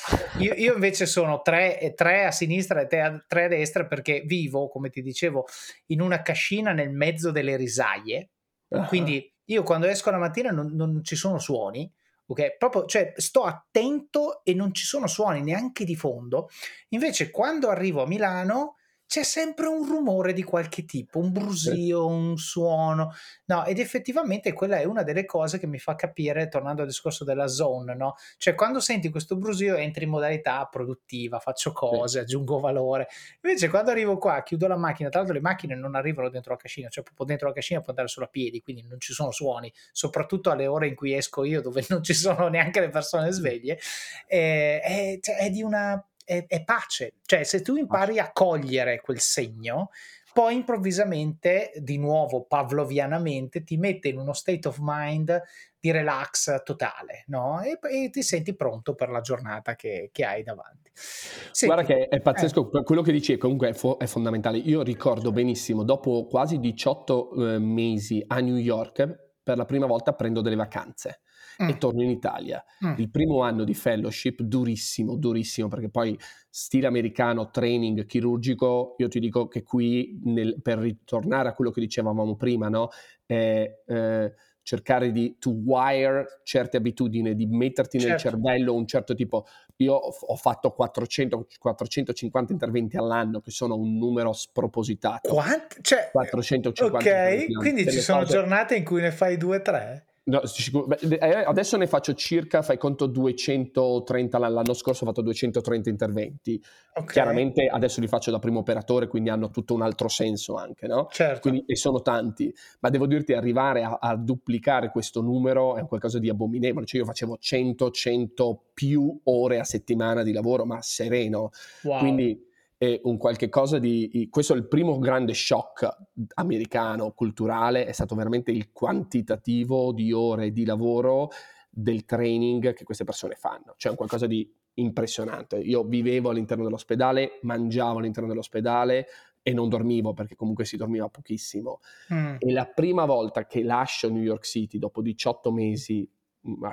Io, io, invece sono 3, 3 a sinistra e 3 a destra perché vivo, come ti dicevo, in una cascina nel mezzo delle risaie. Uh-huh. Quindi io quando esco la mattina non, non ci sono suoni, ok? Proprio, cioè, sto attento e non ci sono suoni neanche di fondo. Invece, quando arrivo a Milano, c'è sempre un rumore di qualche tipo, un brusio, un suono, no, ed effettivamente quella è una delle cose che mi fa capire, tornando al discorso della zone, no? Cioè quando senti questo brusio entri in modalità produttiva, faccio cose, sì. aggiungo valore, invece quando arrivo qua, chiudo la macchina, tra l'altro le macchine non arrivano dentro la cascina, cioè proprio dentro la cascina puoi andare solo a piedi, quindi non ci sono suoni, soprattutto alle ore in cui esco io, dove non ci sono neanche le persone sveglie, è, è, cioè, è di una è, è, pace. Cioè, se tu impari a cogliere quel segno, poi improvvisamente, di nuovo pavlovianamente, ti mette in uno state of mind di relax totale, no? E, e ti senti pronto per la giornata che, che hai davanti. Senti, Guarda che è pazzesco, eh. quello che dici comunque è, fo- è, fondamentale. Io ricordo benissimo, dopo quasi 18 eh, mesi a New York, per la prima volta prendo delle vacanze mm. e torno in Italia. Mm. Il primo anno di fellowship durissimo, durissimo, perché poi stile americano, training chirurgico, io ti dico che qui nel, per ritornare a quello che dicevamo prima, no? Eh, eh, cercare di to wire certe abitudini, di metterti certo. nel cervello un certo tipo. Io ho fatto 400, 450 interventi all'anno, che sono un numero spropositato. Quanti? Cioè, 450. Ok, quindi ci sono cose... giornate in cui ne fai due o tre? No, eh, adesso ne faccio circa, fai conto, 230, l'anno scorso ho fatto 230 interventi. Okay. Chiaramente adesso li faccio da primo operatore, quindi hanno tutto un altro senso anche, no? Certo. Quindi, e sono tanti, ma devo dirti, arrivare a, a, duplicare questo numero è qualcosa di abominevole. Cioè io facevo 100, 100 più ore a settimana di lavoro, ma sereno. Wow. Quindi è un qualche cosa di... Questo è il primo grande shock americano, culturale, è stato veramente il quantitativo di ore di lavoro del training che queste persone fanno, cioè un qualcosa di impressionante. Io vivevo all'interno dell'ospedale, mangiavo all'interno dell'ospedale e non dormivo perché comunque si dormiva pochissimo. Mm. E la prima volta che lascio New York City dopo 18 mesi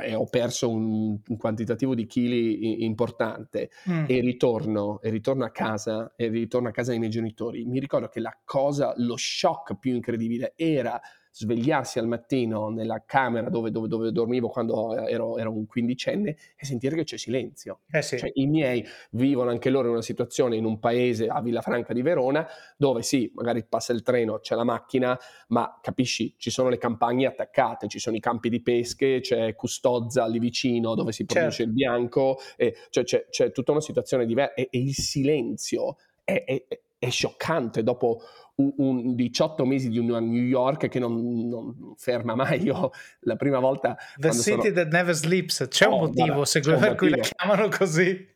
e ho perso un, un, quantitativo di chili importante mm. e ritorno e ritorno a casa e ritorno a casa dei miei genitori mi ricordo che la cosa lo shock più incredibile era svegliarsi al mattino nella camera dove, dove, dove dormivo quando ero, ero, un quindicenne e sentire che c'è silenzio. Eh sì. cioè, I miei vivono anche loro in una situazione in un paese a Villafranca di Verona dove sì, magari passa il treno, c'è la macchina, ma capisci, ci sono le campagne attaccate, ci sono i campi di pesche, c'è Custozza lì vicino dove si produce certo. il bianco, e, cioè, c'è, c'è, tutta una situazione diversa e, e il silenzio è, è, è scioccante dopo un, un 18 mesi di una New York che non, non, ferma mai. Io la prima volta... The City sono... That Never Sleeps, c'è oh, un motivo secondo me per cui la chiamano così.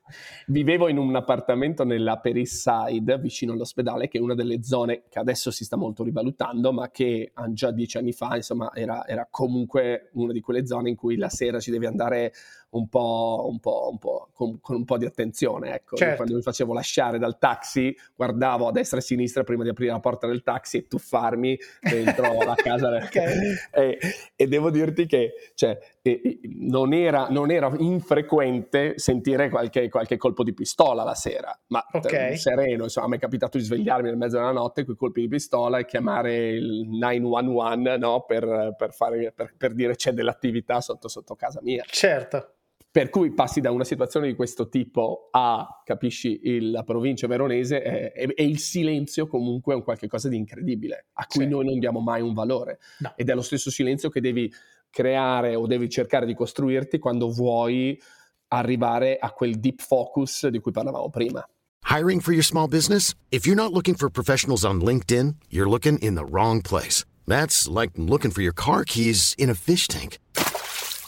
Vivevo in un appartamento nella East Side, vicino all'ospedale, che è una delle zone che adesso si sta molto rivalutando, ma che già dieci anni fa, insomma, era, era comunque una di quelle zone in cui la sera ci devi andare un po', un po', un po' con, con, un po' di attenzione. Ecco. Certo. Quando mi facevo lasciare dal taxi, guardavo a destra e a sinistra prima di aprire la porta del taxi e tuffarmi dentro la casa. okay. e, e, devo dirti che cioè, e, non, era, non, era, infrequente sentire qualche, qualche, colpo di pistola la sera, ma okay. sereno, insomma, mi è capitato di svegliarmi nel mezzo della notte con i colpi di pistola e chiamare il 911 no, per, per, fare, per, per dire c'è dell'attività sotto, sotto casa mia. Certo. Per cui passi da una situazione di questo tipo a, capisci, il, la provincia veronese e, e, il silenzio comunque è un qualche cosa di incredibile, a cui sì. noi non diamo mai un valore. No. Ed è lo stesso silenzio che devi creare o devi cercare di costruirti quando vuoi arrivare a quel deep focus di cui parlavamo prima. Hiring for your small business? If you're not looking for professionals on LinkedIn, you're looking in the wrong place. That's like looking for your car keys in a fish tank.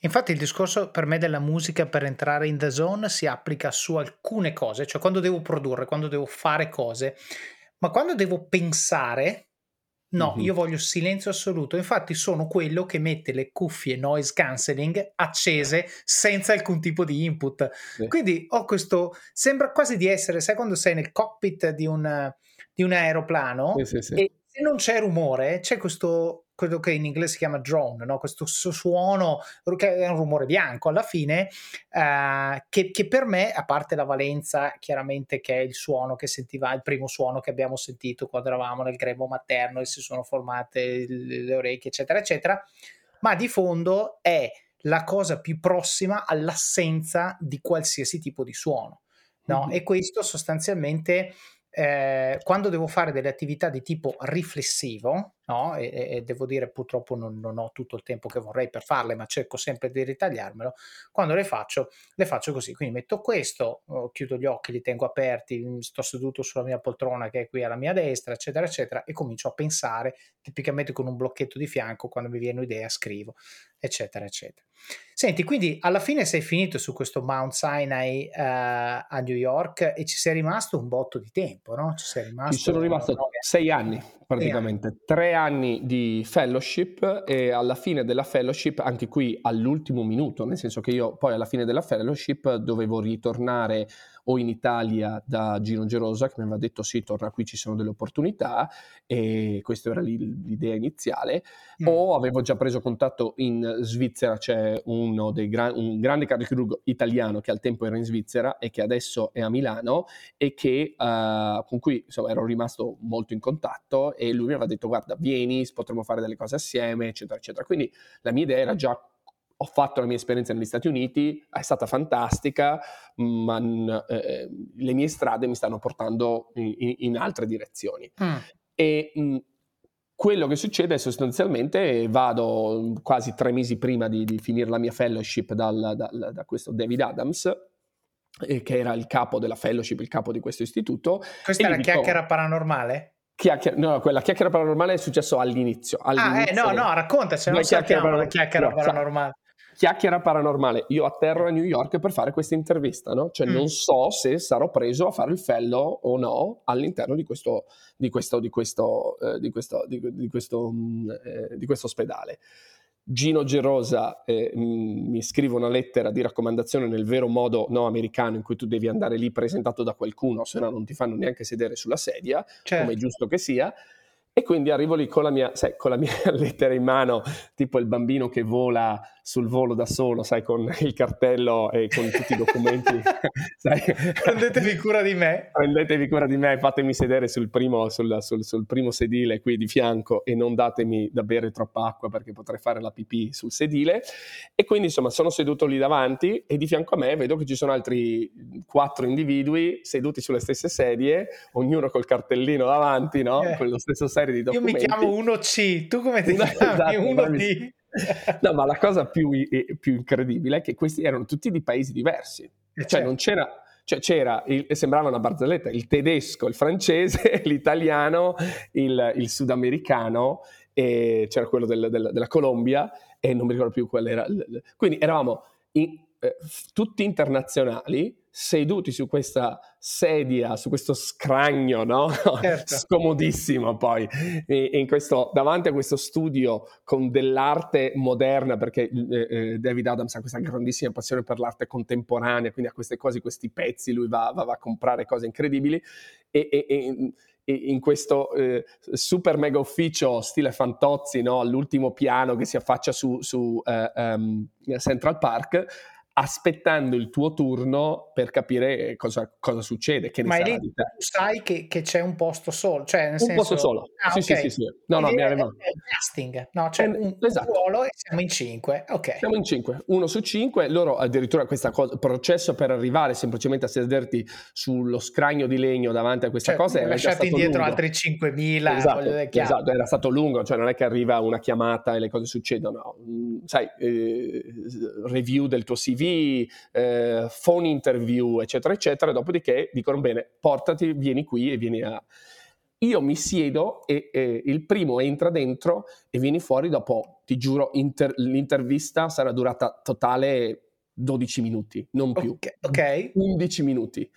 Infatti il discorso per me della musica per entrare in the zone si applica su alcune cose, cioè quando devo produrre, quando devo fare cose, ma quando devo pensare, no, mm-hmm. io voglio silenzio assoluto. Infatti sono quello che mette le cuffie noise cancelling accese senza alcun tipo di input. Sì. Quindi ho questo, sembra quasi di essere, sai quando sei nel cockpit di un, di un aeroplano sì, sì, e se non c'è rumore, c'è questo quello che in inglese si chiama drone, no? questo suono che è un rumore bianco alla fine, eh, che, che, per me, a parte la valenza, chiaramente che è il suono che sentiva, il primo suono che abbiamo sentito quando eravamo nel grembo materno e si sono formate le orecchie, eccetera, eccetera, ma di fondo è la cosa più prossima all'assenza di qualsiasi tipo di suono. No? Mm-hmm. E questo sostanzialmente eh, quando devo fare delle attività di tipo riflessivo, no? E, e, devo dire purtroppo non, non, ho tutto il tempo che vorrei per farle, ma cerco sempre di ritagliarmelo. Quando le faccio, le faccio così, quindi metto questo, oh, chiudo gli occhi, li tengo aperti, mm, sto seduto sulla mia poltrona che è qui alla mia destra, eccetera, eccetera, e comincio a pensare, tipicamente con un blocchetto di fianco, quando mi viene un'idea scrivo, eccetera, eccetera. Senti, quindi alla fine sei finito su questo Mount Sinai uh, a New York e ci sei rimasto un botto di tempo, no? Ci sei rimasto... Ci sono rimasto sei anni praticamente, tre anni di fellowship e alla fine della fellowship, anche qui all'ultimo minuto, nel senso che io poi alla fine della fellowship dovevo ritornare o in Italia da Gino Gerosa che mi aveva detto sì, torna qui, ci sono delle opportunità e questa era l'idea iniziale, mm. o avevo già preso contatto in Svizzera, c'è uno dei gra- un grande cardiochirurgo italiano che al tempo era in Svizzera e che adesso è a Milano e che, uh, con cui insomma, ero rimasto molto in contatto e lui mi aveva detto guarda vieni, potremmo fare delle cose assieme, eccetera, eccetera. Quindi la mia idea era già ho fatto la mia esperienza negli Stati Uniti, è stata fantastica, ma eh, le mie strade mi stanno portando in, in altre direzioni. Mm. E mh, quello che succede è sostanzialmente vado quasi tre mesi prima di, di finire la mia fellowship dal, dal, da questo David Adams, eh, che era il capo della fellowship, il capo di questo istituto. Questa è la dico, chiacchiera paranormale? Chiacchiera, no, quella chiacchiera paranormale è successo all'inizio. all'inizio ah, eh, no, no, raccontaci, non sappiamo la chiacchiera paranormale chiacchiera paranormale. Io atterro a New York per fare questa intervista, no? Cioè mm. non so se sarò preso a fare il fellow o no all'interno di questo, di questo, di questo, eh, di questo, di, di questo, mm, eh, di questo ospedale. Gino Gerosa eh, mi scrive una lettera di raccomandazione nel vero modo no americano in cui tu devi andare lì presentato da qualcuno, se no non ti fanno neanche sedere sulla sedia, certo. come è giusto che sia. E quindi arrivo lì con la, mia, sai, con la mia lettera in mano, tipo il bambino che vola sul volo da solo, sai, con il cartello e con tutti i documenti. Prendetevi cura di me. Prendetevi cura di me, fatemi sedere sul primo, sul, sul, sul primo sedile qui di fianco e non datemi da bere troppa acqua perché potrei fare la pipì sul sedile. E quindi insomma sono seduto lì davanti e di fianco a me vedo che ci sono altri quattro individui seduti sulle stesse sedie, ognuno col cartellino davanti, no? Eh. Con lo stesso serie di documenti. Io mi chiamo 1C, tu come ti Una, chiami? Esatto, 1D? no, ma la cosa più, più, incredibile è che questi erano tutti di paesi diversi. Eh, cioè certo. non c'era... Cioè c'era, il, sembrava una barzelletta, il tedesco, il francese, l'italiano, il, il sudamericano, e c'era quello del, del, della Colombia e non mi ricordo più qual era. Quindi eravamo in, eh, tutti internazionali seduti su questa sedia, su questo scragno, no? Certo. Scomodissimo poi, in questo, davanti a questo studio con dell'arte moderna, perché eh, eh, David Adams ha questa grandissima passione per l'arte contemporanea, quindi a queste cose, questi pezzi, lui va, va, va a comprare cose incredibili e, e, e in questo eh, super mega ufficio stile Fantozzi, no? all'ultimo piano che si affaccia su, su uh, um, Central Park, aspettando il tuo turno per capire cosa, cosa succede. Che ne Ma lì tu sai che, che, c'è un posto solo, cioè nel un senso... posto solo. Ah, sì, okay. sì, sì, sì, No, no, mi aveva... Casting, no, c'è eh, un esatto. ruolo e siamo in cinque. Ok. Siamo in cinque, uno su cinque. Loro addirittura questo processo per arrivare semplicemente a sederti sullo scranio di legno davanti a questa cioè, cosa era lasciati indietro lungo. altri 5.000. Esatto, esatto, era stato lungo, cioè non è che arriva una chiamata e le cose succedono. No. Sai, eh, review del tuo CV, eh, phone interview, eccetera, eccetera, dopodiché dicono bene, portati, vieni qui e vieni a... Io mi siedo e, e il primo entra dentro e vieni fuori dopo, ti giuro, inter- l'intervista sarà durata totale 12 minuti, non più. Ok. okay. 11 minuti.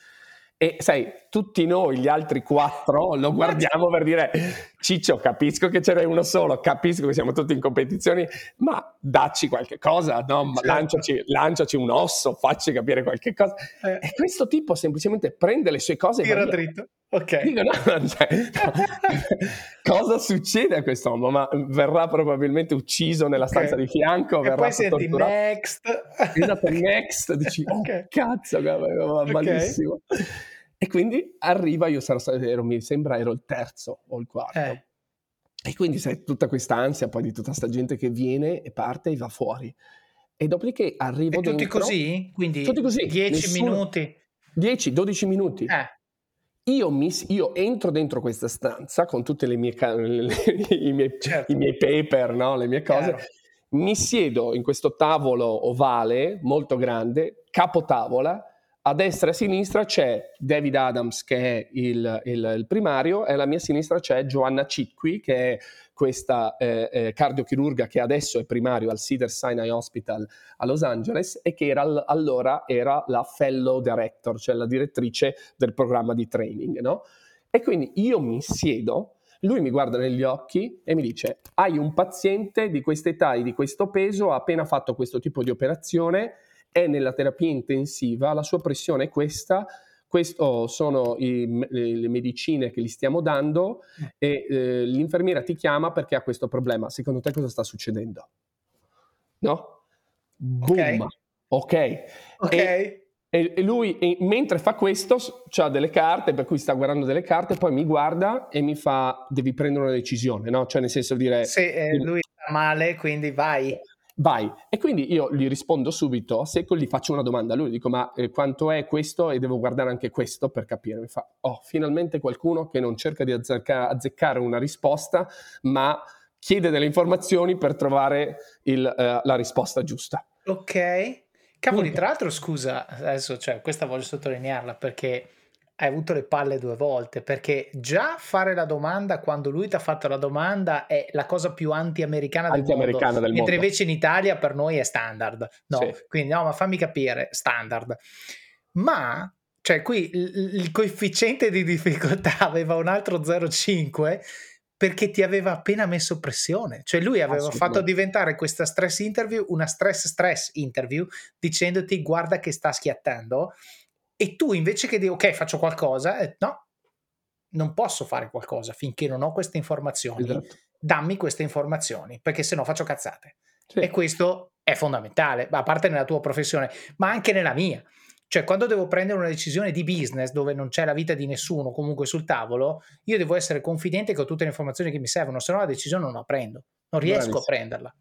E sai, tutti noi, gli altri quattro, lo guardiamo per dire: Ciccio, capisco che ce n'è uno solo, capisco che siamo tutti in competizioni, ma dacci qualche cosa, no? certo. lanciaci, lanciaci, un osso, facci capire qualche cosa. Eh. E questo tipo semplicemente prende le sue cose Tira e va dritto. Ok. Dico, no, cioè, no. cosa succede a quest'uomo? Ma verrà probabilmente ucciso nella stanza okay. di fianco. E poi senti torturato. next. Esatto, next. Dici, oh cazzo, va malissimo. Okay. E quindi arriva, io sarò stato, ero, mi sembra ero il terzo o il quarto. Eh. E quindi sai, tutta questa ansia poi di tutta questa gente che viene e parte e va fuori. E dopodiché arrivo e tutti dentro... così? Quindi tutti così. 10 minuti? 10, 12 minuti. Eh. Io, mi, io, entro dentro questa stanza con tutti i, miei, certo. i miei paper, no? le mie cose, Chiaro. mi siedo in questo tavolo ovale molto grande, capotavola, a destra e a sinistra c'è David Adams che è il, il, il primario e alla mia sinistra c'è Joanna Cicqui che è questa eh, eh, cardiochirurga che adesso è primario al Cedar Sinai Hospital a Los Angeles e che era, allora era la fellow director, cioè la direttrice del programma di training. No? E quindi io mi siedo, lui mi guarda negli occhi e mi dice hai un paziente di questa età e di questo peso, ha appena fatto questo tipo di operazione, è nella terapia intensiva, la sua pressione è questa, queste sono i, le medicine che gli stiamo dando mm. e eh, l'infermiera ti chiama perché ha questo problema. Secondo te cosa sta succedendo? No? Boom. Ok. Ok. E, e lui, e mentre fa questo, ha delle carte, per cui sta guardando delle carte, poi mi guarda e mi fa: Devi prendere una decisione, no? Cioè, nel senso di dire. Sì, eh, lui sta male, quindi vai vai. E quindi io gli rispondo subito secco, gli faccio una domanda a lui, dico ma eh, quanto è questo e devo guardare anche questo per capire. Mi fa, oh, finalmente qualcuno che non cerca di azzecca- azzeccare una risposta, ma chiede delle informazioni per trovare il, uh, la risposta giusta. Ok. Cavoli, tra l'altro, scusa, adesso, cioè, questa voglio sottolinearla perché hai avuto le palle due volte perché già fare la domanda quando lui ti ha fatto la domanda è la cosa più anti-americana del anti-americana mondo, del mentre invece in Italia per noi è standard. No, sì. quindi no, ma fammi capire, standard. Ma cioè qui il, il coefficiente di difficoltà aveva un altro 0,5 perché ti aveva appena messo pressione. Cioè lui aveva fatto diventare questa stress interview una stress stress interview dicendoti guarda che sta schiattando e tu invece che dire ok faccio qualcosa, eh, no, non posso fare qualcosa finché non ho queste informazioni. Esatto. Dammi queste informazioni perché se no faccio cazzate. Sì. E questo è fondamentale, a parte nella tua professione, ma anche nella mia. Cioè, quando devo prendere una decisione di business dove non c'è la vita di nessuno comunque sul tavolo, io devo essere confidente che ho tutte le informazioni che mi servono, se no la decisione non la prendo, non riesco Bravissimo. a prenderla.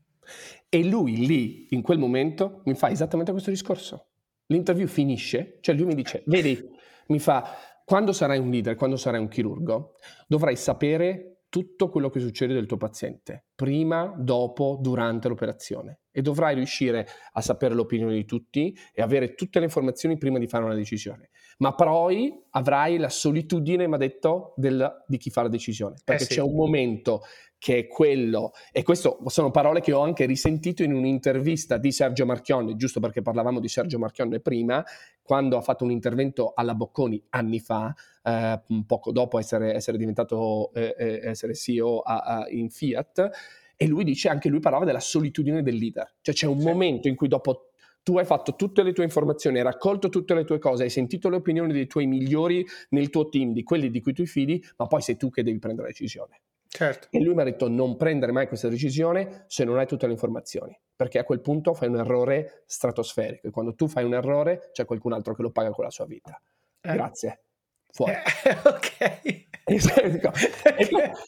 E lui lì, in quel momento, mi fa esattamente questo discorso l'interview finisce, cioè lui mi dice, vedi, mi fa, quando sarai un leader, quando sarai un chirurgo, dovrai sapere tutto quello che succede del tuo paziente, prima, dopo, durante l'operazione e dovrai riuscire a sapere l'opinione di tutti e avere tutte le informazioni prima di fare una decisione. Ma poi avrai la solitudine, mi ha detto, del, di chi fa la decisione, perché eh sì. c'è un momento che è quello, e queste sono parole che ho anche risentito in un'intervista di Sergio Marchionne, giusto perché parlavamo di Sergio Marchionne prima, quando ha fatto un intervento alla Bocconi anni fa, eh, poco dopo essere, essere diventato eh, eh essere CEO a, a, in Fiat, e lui dice, anche lui parlava della solitudine del leader, cioè c'è un sì. momento in cui dopo tu hai fatto tutte le tue informazioni, hai raccolto tutte le tue cose, hai sentito le opinioni dei tuoi migliori nel tuo team, di quelli di cui tu fidi, ma poi sei tu che devi prendere la decisione. Certo. E lui mi ha detto non prendere mai questa decisione se non hai tutte le informazioni, perché a quel punto fai un errore stratosferico e quando tu fai un errore c'è qualcun altro che lo paga con la sua vita. Eh. Grazie. Fuori. Eh, ok.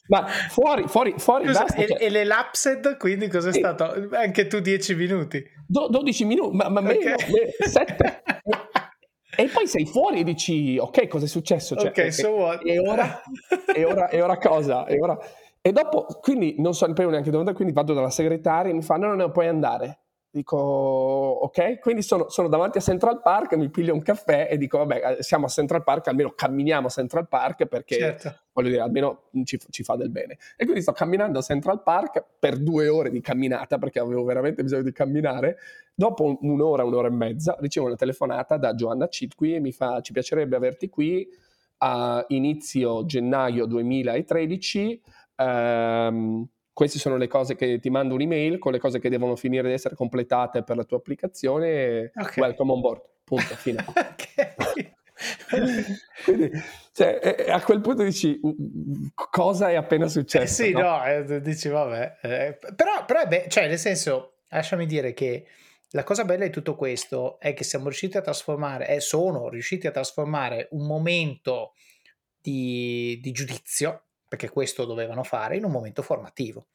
ma fuori, fuori, fuori. Scusa, basta, e, cioè... e, le lapsed, quindi cos'è stato? Anche tu 10 minuti? Do, 12 minuti, ma, ma okay. meno, 7. E poi sei fuori e dici, ok, cosa è successo? Cioè, ok, so what? E ora? e ora, e ora cosa? E, ora... e dopo, quindi non so neanche dove quindi vado dalla segretaria e mi fa, no, no, no, puoi andare. Dico, ok, quindi sono, sono, davanti a Central Park, mi piglio un caffè e dico, vabbè, eh, siamo a Central Park, almeno camminiamo a Central Park perché, certo. voglio dire, almeno ci, ci, fa del bene. E quindi sto camminando a Central Park per due ore di camminata, perché avevo veramente bisogno di camminare. Dopo un'ora, un'ora e mezza, ricevo una telefonata da Giovanna Citqui e mi fa, ci piacerebbe averti qui a inizio gennaio 2013. Um, queste sono le cose che ti mando un'email con le cose che devono finire di essere completate per la tua applicazione. Okay. Welcome on board. Punto, fine. Quindi, cioè, a quel punto dici cosa è appena successo? Eh sì, no, no eh, dici vabbè. Eh, però, però beh, cioè, nel senso, lasciami dire che la cosa bella di tutto questo è che siamo riusciti a trasformare, e sono riusciti a trasformare un momento di, di giudizio perché questo dovevano fare in un momento formativo.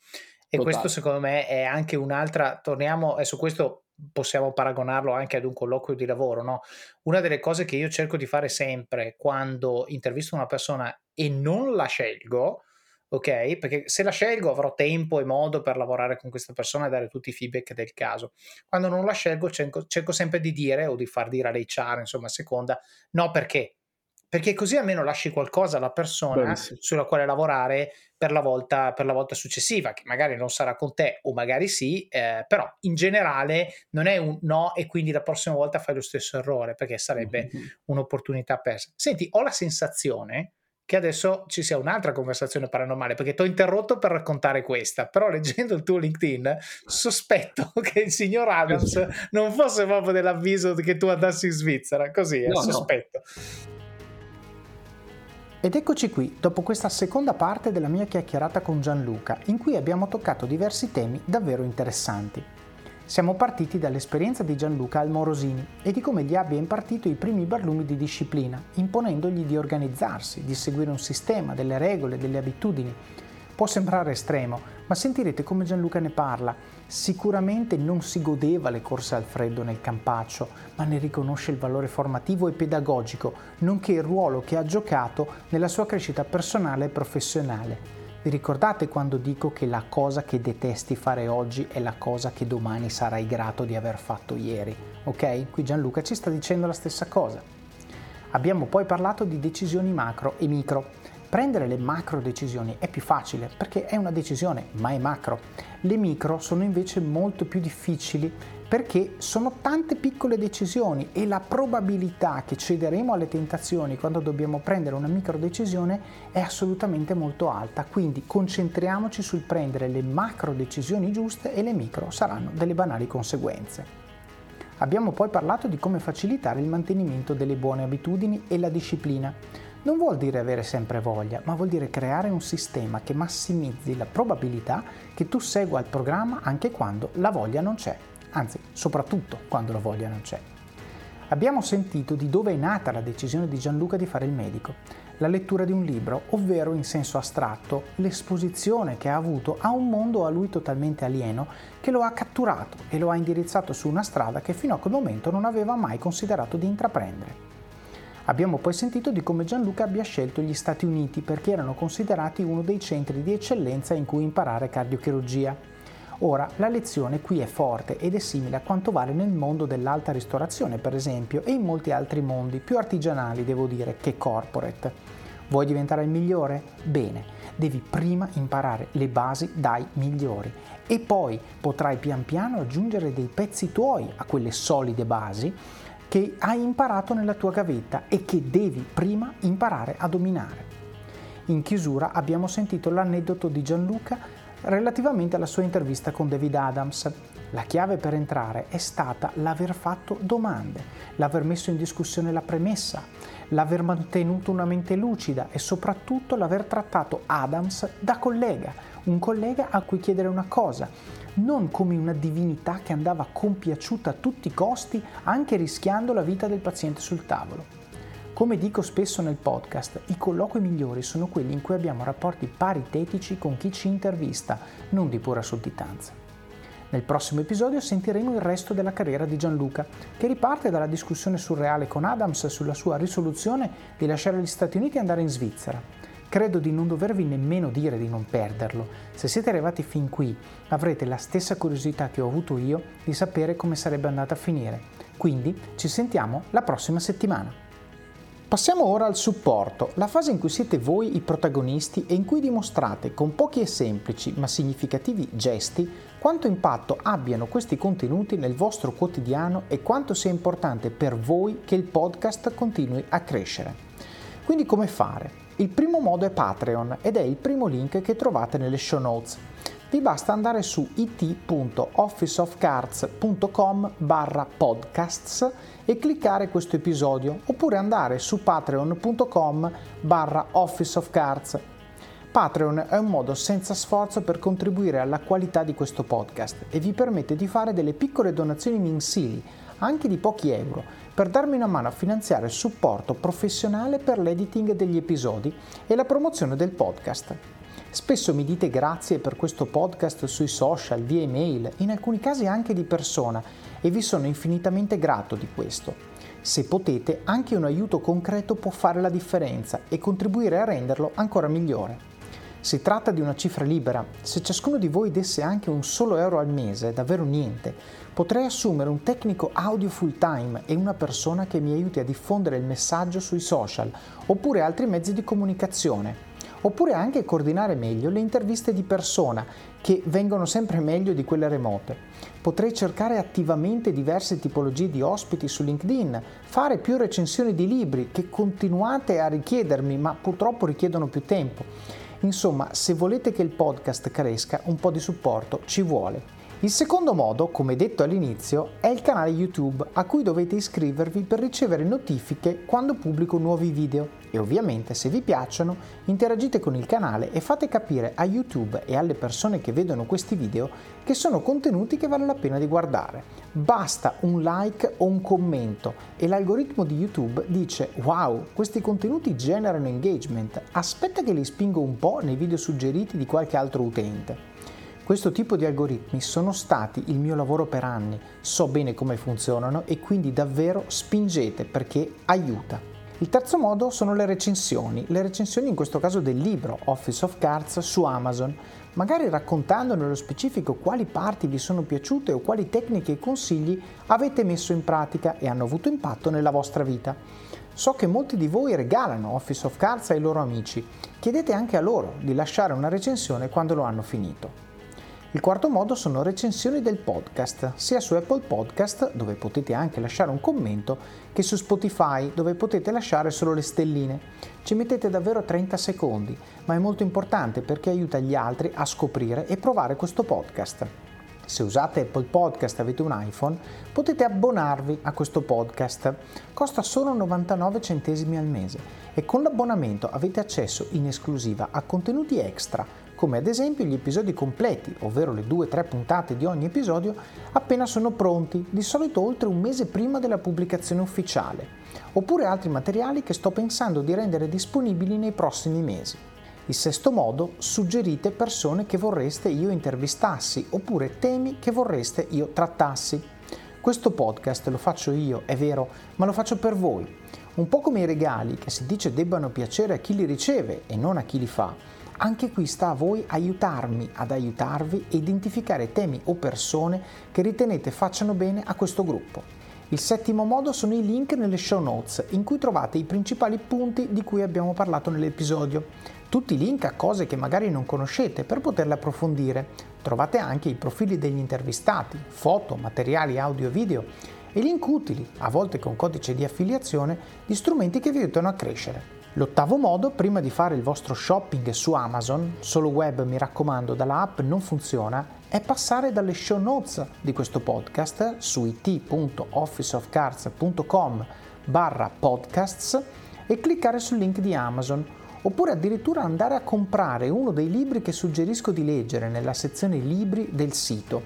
E Totale. questo secondo me è anche un'altra, torniamo, e su questo possiamo paragonarlo anche ad un colloquio di lavoro, no? Una delle cose che io cerco di fare sempre quando intervisto una persona e non la scelgo, ok? Perché se la scelgo avrò tempo e modo per lavorare con questa persona e dare tutti i feedback del caso. Quando non la scelgo cerco, cerco sempre di dire o di far dire all'HR, insomma, a seconda, no perché? Perché così almeno lasci qualcosa alla persona Benissimo. sulla quale lavorare per la, volta, per la volta successiva, che magari non sarà con te o magari sì, eh, però in generale non è un no e quindi la prossima volta fai lo stesso errore perché sarebbe mm-hmm. un'opportunità persa. Senti, ho la sensazione che adesso ci sia un'altra conversazione paranormale, perché ti ho interrotto per raccontare questa, però leggendo il tuo LinkedIn sospetto che il signor Adams non fosse proprio dell'avviso che tu andassi in Svizzera, così, eh, no, sospetto. No. Ed eccoci qui, dopo questa seconda parte della mia chiacchierata con Gianluca, in cui abbiamo toccato diversi temi davvero interessanti. Siamo partiti dall'esperienza di Gianluca al Morosini e di come gli abbia impartito i primi barlumi di disciplina, imponendogli di organizzarsi, di seguire un sistema, delle regole, delle abitudini. Può sembrare estremo, ma sentirete come Gianluca ne parla. Sicuramente non si godeva le corse al freddo nel campaccio, ma ne riconosce il valore formativo e pedagogico, nonché il ruolo che ha giocato nella sua crescita personale e professionale. Vi ricordate quando dico che la cosa che detesti fare oggi è la cosa che domani sarai grato di aver fatto ieri? Ok? Qui Gianluca ci sta dicendo la stessa cosa. Abbiamo poi parlato di decisioni macro e micro. Prendere le macro decisioni è più facile perché è una decisione, ma è macro. Le micro sono invece molto più difficili perché sono tante piccole decisioni e la probabilità che cederemo alle tentazioni quando dobbiamo prendere una micro decisione è assolutamente molto alta, quindi concentriamoci sul prendere le macro decisioni giuste e le micro saranno delle banali conseguenze. Abbiamo poi parlato di come facilitare il mantenimento delle buone abitudini e la disciplina. Non vuol dire avere sempre voglia, ma vuol dire creare un sistema che massimizzi la probabilità che tu segua il programma anche quando la voglia non c'è anzi soprattutto quando la voglia non c'è. Abbiamo sentito di dove è nata la decisione di Gianluca di fare il medico, la lettura di un libro, ovvero in senso astratto l'esposizione che ha avuto a un mondo a lui totalmente alieno che lo ha catturato e lo ha indirizzato su una strada che fino a quel momento non aveva mai considerato di intraprendere. Abbiamo poi sentito di come Gianluca abbia scelto gli Stati Uniti perché erano considerati uno dei centri di eccellenza in cui imparare cardiochirurgia Ora, la lezione qui è forte ed è simile a quanto vale nel mondo dell'alta ristorazione, per esempio, e in molti altri mondi, più artigianali, devo dire, che corporate. Vuoi diventare il migliore? Bene, devi prima imparare le basi dai migliori e poi potrai pian piano aggiungere dei pezzi tuoi a quelle solide basi che hai imparato nella tua gavetta e che devi prima imparare a dominare. In chiusura abbiamo sentito l'aneddoto di Gianluca relativamente alla sua intervista con David Adams. La chiave per entrare è stata l'aver fatto domande, l'aver messo in discussione la premessa, l'aver mantenuto una mente lucida e soprattutto l'aver trattato Adams da collega, un collega a cui chiedere una cosa, non come una divinità che andava compiaciuta a tutti i costi, anche rischiando la vita del paziente sul tavolo. Come dico spesso nel podcast, i colloqui migliori sono quelli in cui abbiamo rapporti paritetici con chi ci intervista, non di pura sudditanza. Nel prossimo episodio sentiremo il resto della carriera di Gianluca, che riparte dalla discussione surreale con Adams sulla sua risoluzione di lasciare gli Stati Uniti e andare in Svizzera. Credo di non dovervi nemmeno dire di non perderlo. Se siete arrivati fin qui, avrete la stessa curiosità che ho avuto io di sapere come sarebbe andata a finire. Quindi ci sentiamo la prossima settimana. Passiamo ora al supporto, la fase in cui siete voi i protagonisti e in cui dimostrate con pochi e semplici ma significativi gesti quanto impatto abbiano questi contenuti nel vostro quotidiano e quanto sia importante per voi che il podcast continui a crescere. Quindi come fare? Il primo modo è Patreon ed è il primo link che trovate nelle show notes vi basta andare su it.officeofcards.com barra podcasts e cliccare questo episodio oppure andare su patreon.com barra officeofcards. Patreon è un modo senza sforzo per contribuire alla qualità di questo podcast e vi permette di fare delle piccole donazioni mensili, anche di pochi euro, per darmi una mano a finanziare il supporto professionale per l'editing degli episodi e la promozione del podcast. Spesso mi dite grazie per questo podcast sui social, via email, in alcuni casi anche di persona e vi sono infinitamente grato di questo. Se potete, anche un aiuto concreto può fare la differenza e contribuire a renderlo ancora migliore. Si tratta di una cifra libera. Se ciascuno di voi desse anche un solo euro al mese, davvero niente, potrei assumere un tecnico audio full time e una persona che mi aiuti a diffondere il messaggio sui social oppure altri mezzi di comunicazione. Oppure anche coordinare meglio le interviste di persona, che vengono sempre meglio di quelle remote. Potrei cercare attivamente diverse tipologie di ospiti su LinkedIn, fare più recensioni di libri che continuate a richiedermi, ma purtroppo richiedono più tempo Insomma, se volete che il podcast cresca, un po' di supporto ci vuole. Il secondo modo, come detto all'inizio, è il canale YouTube a cui dovete iscrivervi per ricevere notifiche quando pubblico nuovi video e ovviamente se vi piacciono interagite con il canale e fate capire a YouTube e alle persone che vedono questi video che sono contenuti che vale la pena di guardare. Basta un like o un commento e l'algoritmo di YouTube dice wow, questi contenuti generano engagement, aspetta che li spingo un po' nei video suggeriti di qualche altro utente. Questo tipo di algoritmi sono stati il mio lavoro per anni, so bene come funzionano e quindi davvero spingete perché aiuta. Il terzo modo sono le recensioni, le recensioni in questo caso del libro Office of Cards su Amazon, magari raccontando nello specifico quali parti vi sono piaciute o quali tecniche e consigli avete messo in pratica e hanno avuto impatto nella vostra vita. So che molti di voi regalano Office of Cards ai loro amici, chiedete anche a loro di lasciare una recensione quando lo hanno finito. Il quarto modo sono recensioni del podcast, sia su Apple Podcast, dove potete anche lasciare un commento, che su Spotify, dove potete lasciare solo le stelline. Ci mettete davvero 30 secondi, ma è molto importante perché aiuta gli altri a scoprire e provare questo podcast. Se usate Apple Podcast e avete un iPhone, potete abbonarvi a questo podcast. Costa solo 99 centesimi al mese e con l'abbonamento avete accesso in esclusiva a contenuti extra come ad esempio gli episodi completi, ovvero le due o tre puntate di ogni episodio, appena sono pronti, di solito oltre un mese prima della pubblicazione ufficiale, oppure altri materiali che sto pensando di rendere disponibili nei prossimi mesi. Il sesto modo, suggerite persone che vorreste io intervistassi oppure temi che vorreste io trattassi. Questo podcast lo faccio io, è vero, ma lo faccio per voi. Un po' come i regali che si dice debbano piacere a chi li riceve e non a chi li fa anche qui sta a voi aiutarmi ad aiutarvi e identificare temi o persone che ritenete facciano bene a questo gruppo. Il settimo modo sono i link nelle show notes in cui trovate i principali punti di cui abbiamo parlato nell'episodio. Tutti i link a cose che magari non conoscete per poterle approfondire. Trovate anche i profili degli intervistati, foto, materiali audio e video e link utili, a volte con codice di affiliazione, di strumenti che vi aiutano a crescere. L'ottavo modo, prima di fare il vostro shopping su Amazon, solo web mi raccomando, dalla app non funziona, è passare dalle show notes di questo podcast su it.officeofcards.com barra podcasts e cliccare sul link di Amazon oppure addirittura andare a comprare uno dei libri che suggerisco di leggere nella sezione libri del sito.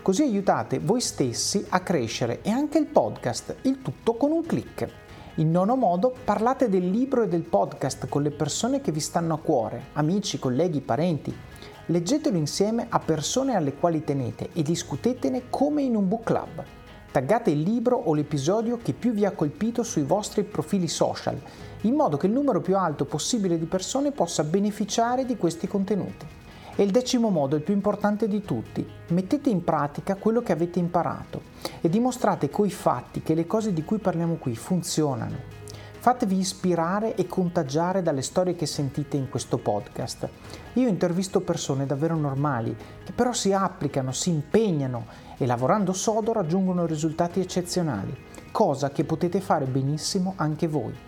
Così aiutate voi stessi a crescere e anche il podcast, il tutto con un clic. In nono modo, parlate del libro e del podcast con le persone che vi stanno a cuore, amici, colleghi, parenti. Leggetelo insieme a persone alle quali tenete e discutetene come in un book club. Taggate il libro o l'episodio che più vi ha colpito sui vostri profili social, in modo che il numero più alto possibile di persone possa beneficiare di questi contenuti. E il decimo modo, il più importante di tutti, mettete in pratica quello che avete imparato e dimostrate coi fatti che le cose di cui parliamo qui funzionano. Fatevi ispirare e contagiare dalle storie che sentite in questo podcast. Io intervisto persone davvero normali, che però si applicano, si impegnano e lavorando sodo raggiungono risultati eccezionali, cosa che potete fare benissimo anche voi.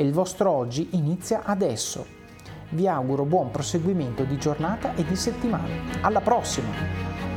e il vostro oggi inizia adesso. Vi auguro buon proseguimento di giornata e di settimana. Alla prossima!